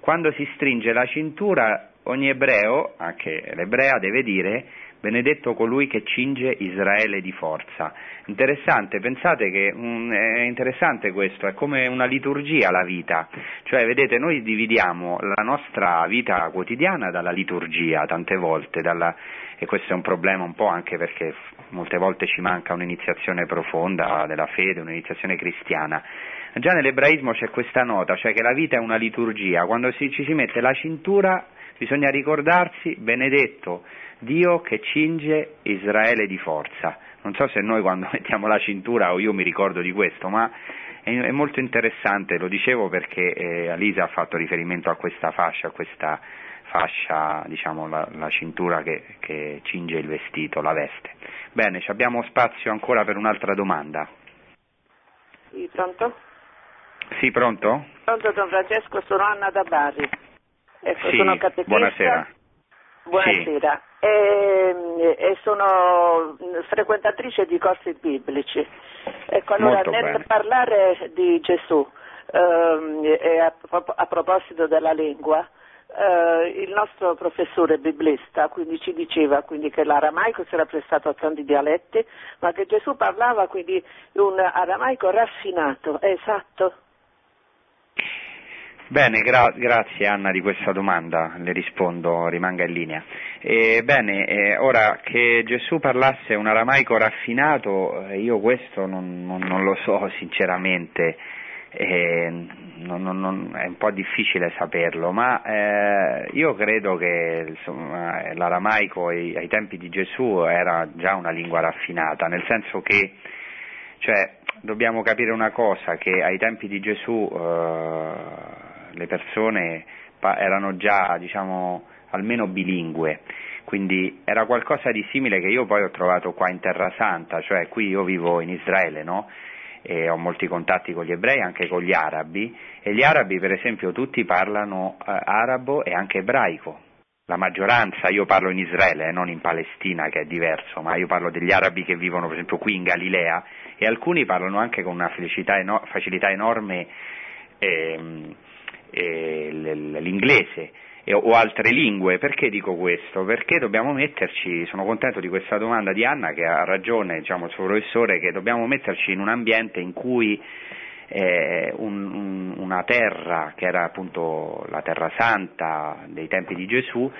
Quando si stringe la cintura ogni ebreo, anche l'ebrea, deve dire benedetto colui che cinge Israele di forza. Interessante, pensate che um, è interessante questo, è come una liturgia la vita, cioè vedete noi dividiamo la nostra vita quotidiana dalla liturgia tante volte, dalla, e questo è un problema un po' anche perché molte volte ci manca un'iniziazione profonda della fede, un'iniziazione cristiana. Già nell'ebraismo c'è questa nota, cioè che la vita è una liturgia, quando ci si mette la cintura bisogna ricordarsi benedetto Dio che cinge Israele di forza. Non so se noi quando mettiamo la cintura o io mi ricordo di questo, ma è, è molto interessante, lo dicevo perché eh, Alisa ha fatto riferimento a questa fascia, a questa fascia, diciamo la, la cintura che, che, cinge il vestito, la veste. Bene, abbiamo spazio ancora per un'altra domanda. Sì, pronto? Sì, pronto? Pronto, Don Francesco, sono Anna da Bari. Ecco, sì, sono buonasera. Buonasera. Sì. E, e, sono frequentatrice di corsi biblici. Ecco, allora Molto nel bene. parlare di Gesù ehm, e a, a, proposito della lingua, eh, il nostro professore biblista quindi ci diceva quindi, che l'aramaico si era prestato a tanti dialetti, ma che Gesù parlava quindi un aramaico raffinato, è esatto? Bene, gra- grazie Anna di questa domanda, le rispondo, rimanga in linea. Eh, bene, eh, ora che Gesù parlasse un aramaico raffinato, eh, io questo non, non, non, lo so sinceramente, non, è un po' difficile saperlo, ma eh, io credo che insomma, l'aramaico ai, ai tempi di Gesù era già una lingua raffinata, nel senso che cioè, dobbiamo capire una cosa, che ai tempi di Gesù eh, le persone erano già diciamo, almeno bilingue, quindi era qualcosa di simile che io poi ho trovato qua in Terra Santa, cioè qui io vivo in Israele, no? E ho molti contatti con gli ebrei, anche con gli arabi, e gli arabi per esempio tutti parlano eh, arabo e anche ebraico. La maggioranza, io parlo in Israele, eh, non in Palestina che è diverso, ma io parlo degli arabi che vivono per esempio qui in Galilea e alcuni parlano anche con una facilità enorme eh, eh, l'inglese o altre lingue. Perché dico questo? Perché dobbiamo metterci, sono contento di questa domanda di Anna che ha ragione, diciamo, il suo professore, che dobbiamo metterci in un ambiente in cui eh, un, un, una terra, che era appunto la terra santa dei tempi di Gesù,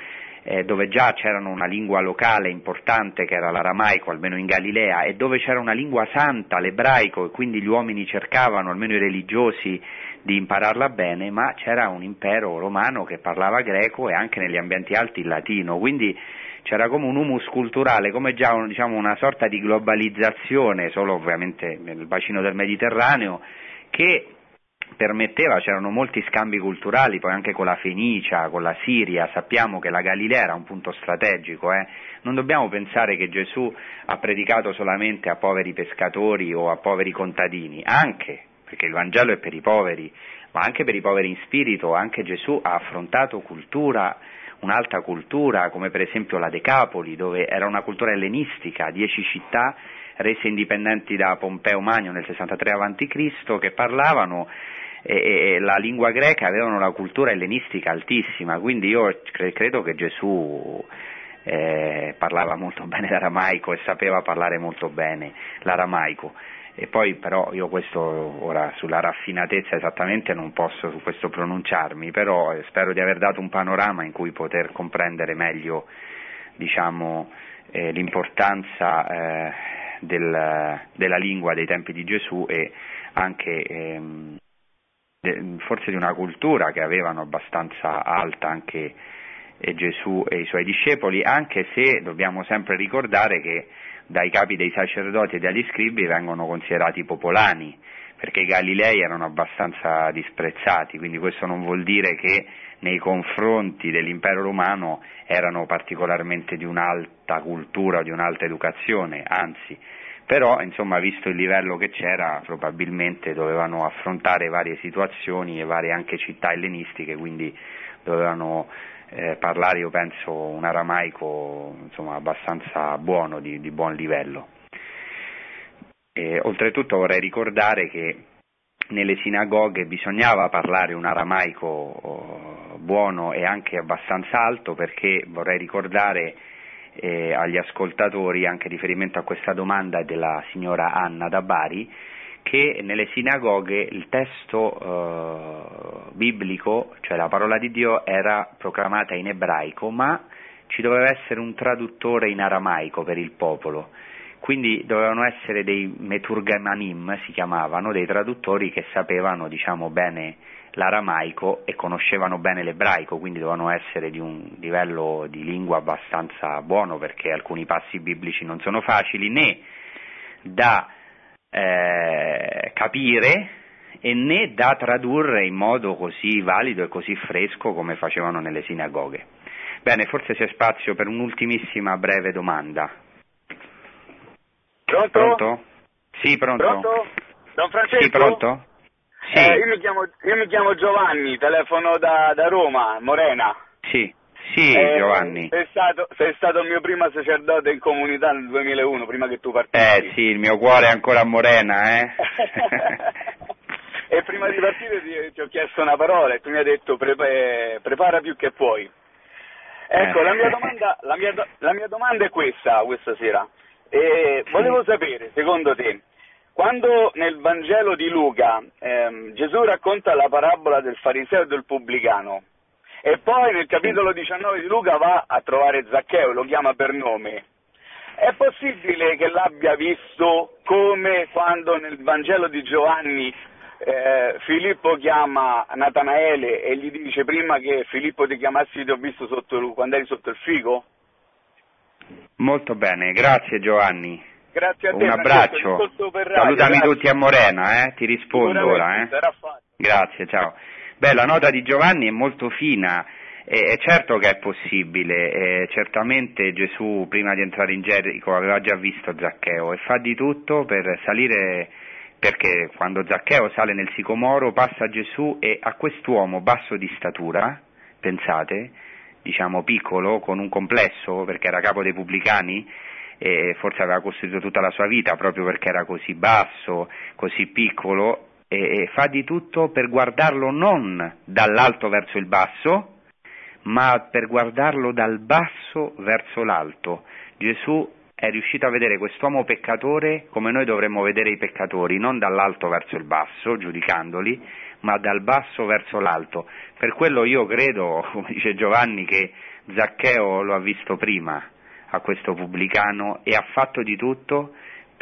eh, dove già c'era una lingua locale importante che era l'aramaico, almeno in Galilea, e dove c'era una lingua santa, l'ebraico, e quindi gli uomini cercavano, almeno i religiosi, di impararla bene, ma c'era un impero romano che parlava greco e anche negli ambienti alti il latino, quindi c'era come un humus culturale, come già diciamo, una sorta di globalizzazione, solo ovviamente nel bacino del Mediterraneo, che permetteva, c'erano molti scambi culturali, poi anche con la Fenicia, con la Siria, sappiamo che la Galilea era un punto strategico, eh? non dobbiamo pensare che Gesù ha predicato solamente a poveri pescatori o a poveri contadini, anche perché il Vangelo è per i poveri, ma anche per i poveri in spirito, anche Gesù ha affrontato cultura, un'alta cultura, come per esempio la Decapoli, dove era una cultura ellenistica, dieci città rese indipendenti da Pompeo Magno nel 63 a.C., che parlavano e, la lingua greca avevano una cultura ellenistica altissima, quindi io credo che Gesù eh, parlava molto bene l'aramaico e sapeva parlare molto bene l'aramaico. E poi però io questo ora sulla raffinatezza esattamente non posso su questo pronunciarmi, però eh, spero di aver dato un panorama in cui poter comprendere meglio diciamo, eh, l'importanza eh, del, della lingua dei tempi di Gesù e anche ehm, de, forse di una cultura che avevano abbastanza alta anche eh, Gesù e i suoi discepoli, anche se dobbiamo sempre ricordare che dai capi dei sacerdoti e dagli scribi vengono considerati popolani, perché i Galilei erano abbastanza disprezzati, quindi questo non vuol dire che nei confronti dell'impero romano erano particolarmente di un'alta cultura di un'alta educazione, anzi, però insomma visto il livello che c'era probabilmente dovevano affrontare varie situazioni e varie anche città ellenistiche, quindi dovevano eh, parlare io penso un aramaico insomma, abbastanza buono, di, di buon livello. E, oltretutto vorrei ricordare che nelle sinagoghe bisognava parlare un aramaico oh, buono e anche abbastanza alto perché vorrei ricordare eh, agli ascoltatori anche riferimento a questa domanda della signora Anna da Bari che nelle sinagoghe il testo eh, biblico, cioè la parola di Dio, era proclamata in ebraico, ma ci doveva essere un traduttore in aramaico per il popolo. Quindi dovevano essere dei meturgamanim, si chiamavano, dei traduttori che sapevano diciamo, bene l'aramaico e conoscevano bene l'ebraico, quindi dovevano essere di un livello di lingua abbastanza buono perché alcuni passi biblici non sono facili né da eh, capire e né da tradurre in modo così valido e così fresco come facevano nelle sinagoghe. Bene, forse c'è spazio per un'ultimissima breve domanda. Pronto? Pronto? Sì, pronto. Pronto? Don Francesco? Sì, pronto? Sì. Eh, io, mi chiamo, io, mi chiamo, Giovanni, telefono da, da Roma, Morena. Sì. Sì, eh, Giovanni. Sei stato, sei stato, il mio primo sacerdote in comunità nel 2001, prima che tu partissi. Eh sì, il mio cuore è ancora a Morena, eh. e prima di partire ti, ti, ho chiesto una parola e tu mi hai detto prepa- prepara più che puoi. Ecco, eh. la, mia domanda, la, mia, la, mia domanda, è questa, questa sera. E volevo sapere, secondo te, quando nel Vangelo di Luca ehm, Gesù racconta la parabola del fariseo e del pubblicano, e poi nel capitolo 19 di Luca va a trovare Zaccheo, lo chiama per nome. È possibile che l'abbia visto come quando nel Vangelo di Giovanni eh, Filippo chiama Natanaele e gli dice prima che Filippo ti chiamassi ti ho visto sotto, quando eri sotto il figo? Molto bene, grazie Giovanni. Grazie a te. Un abbraccio. Salutami grazie. tutti a Morena, eh? ti rispondo ora. Eh? Grazie, ciao. Beh, la nota di Giovanni è molto fina, è certo che è possibile, e certamente Gesù prima di entrare in Gerico aveva già visto Zaccheo e fa di tutto per salire, perché quando Zaccheo sale nel sicomoro passa Gesù e a quest'uomo basso di statura, pensate, diciamo piccolo, con un complesso perché era capo dei pubblicani, e forse aveva costruito tutta la sua vita proprio perché era così basso, così piccolo, e fa di tutto per guardarlo non dall'alto verso il basso, ma per guardarlo dal basso verso l'alto. Gesù è riuscito a vedere quest'uomo peccatore come noi dovremmo vedere i peccatori, non dall'alto verso il basso, giudicandoli, ma dal basso verso l'alto. Per quello io credo, come dice Giovanni, che Zaccheo lo ha visto prima a questo pubblicano e ha fatto di tutto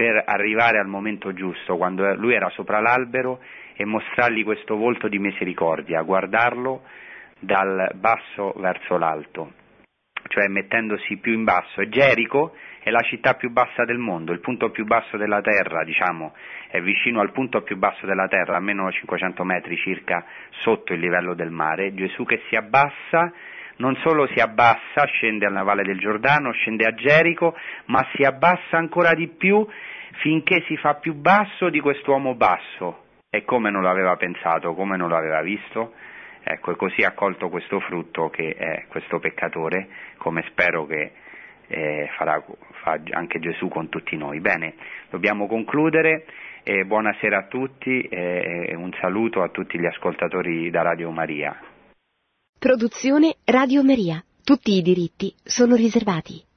per arrivare al momento giusto, quando lui era sopra l'albero e mostrargli questo volto di misericordia, guardarlo dal basso verso l'alto, cioè mettendosi più in basso. Gerico è la città più bassa del mondo, il punto più basso della terra, diciamo, è vicino al punto più basso della terra, almeno 500 metri circa sotto il livello del mare. Gesù che si abbassa non solo si abbassa, scende alla valle del Giordano, scende a Gerico, ma si abbassa ancora di più finché si fa più basso di quest'uomo basso. E come non l'aveva pensato, come non l'aveva visto? Ecco, e così ha accolto questo frutto che è questo peccatore, come spero che eh, farà fa anche Gesù con tutti noi. Bene, dobbiamo concludere. Eh, buonasera a tutti e un saluto a tutti gli ascoltatori da Radio Maria. Produzione Radio Maria. Tutti i diritti sono riservati.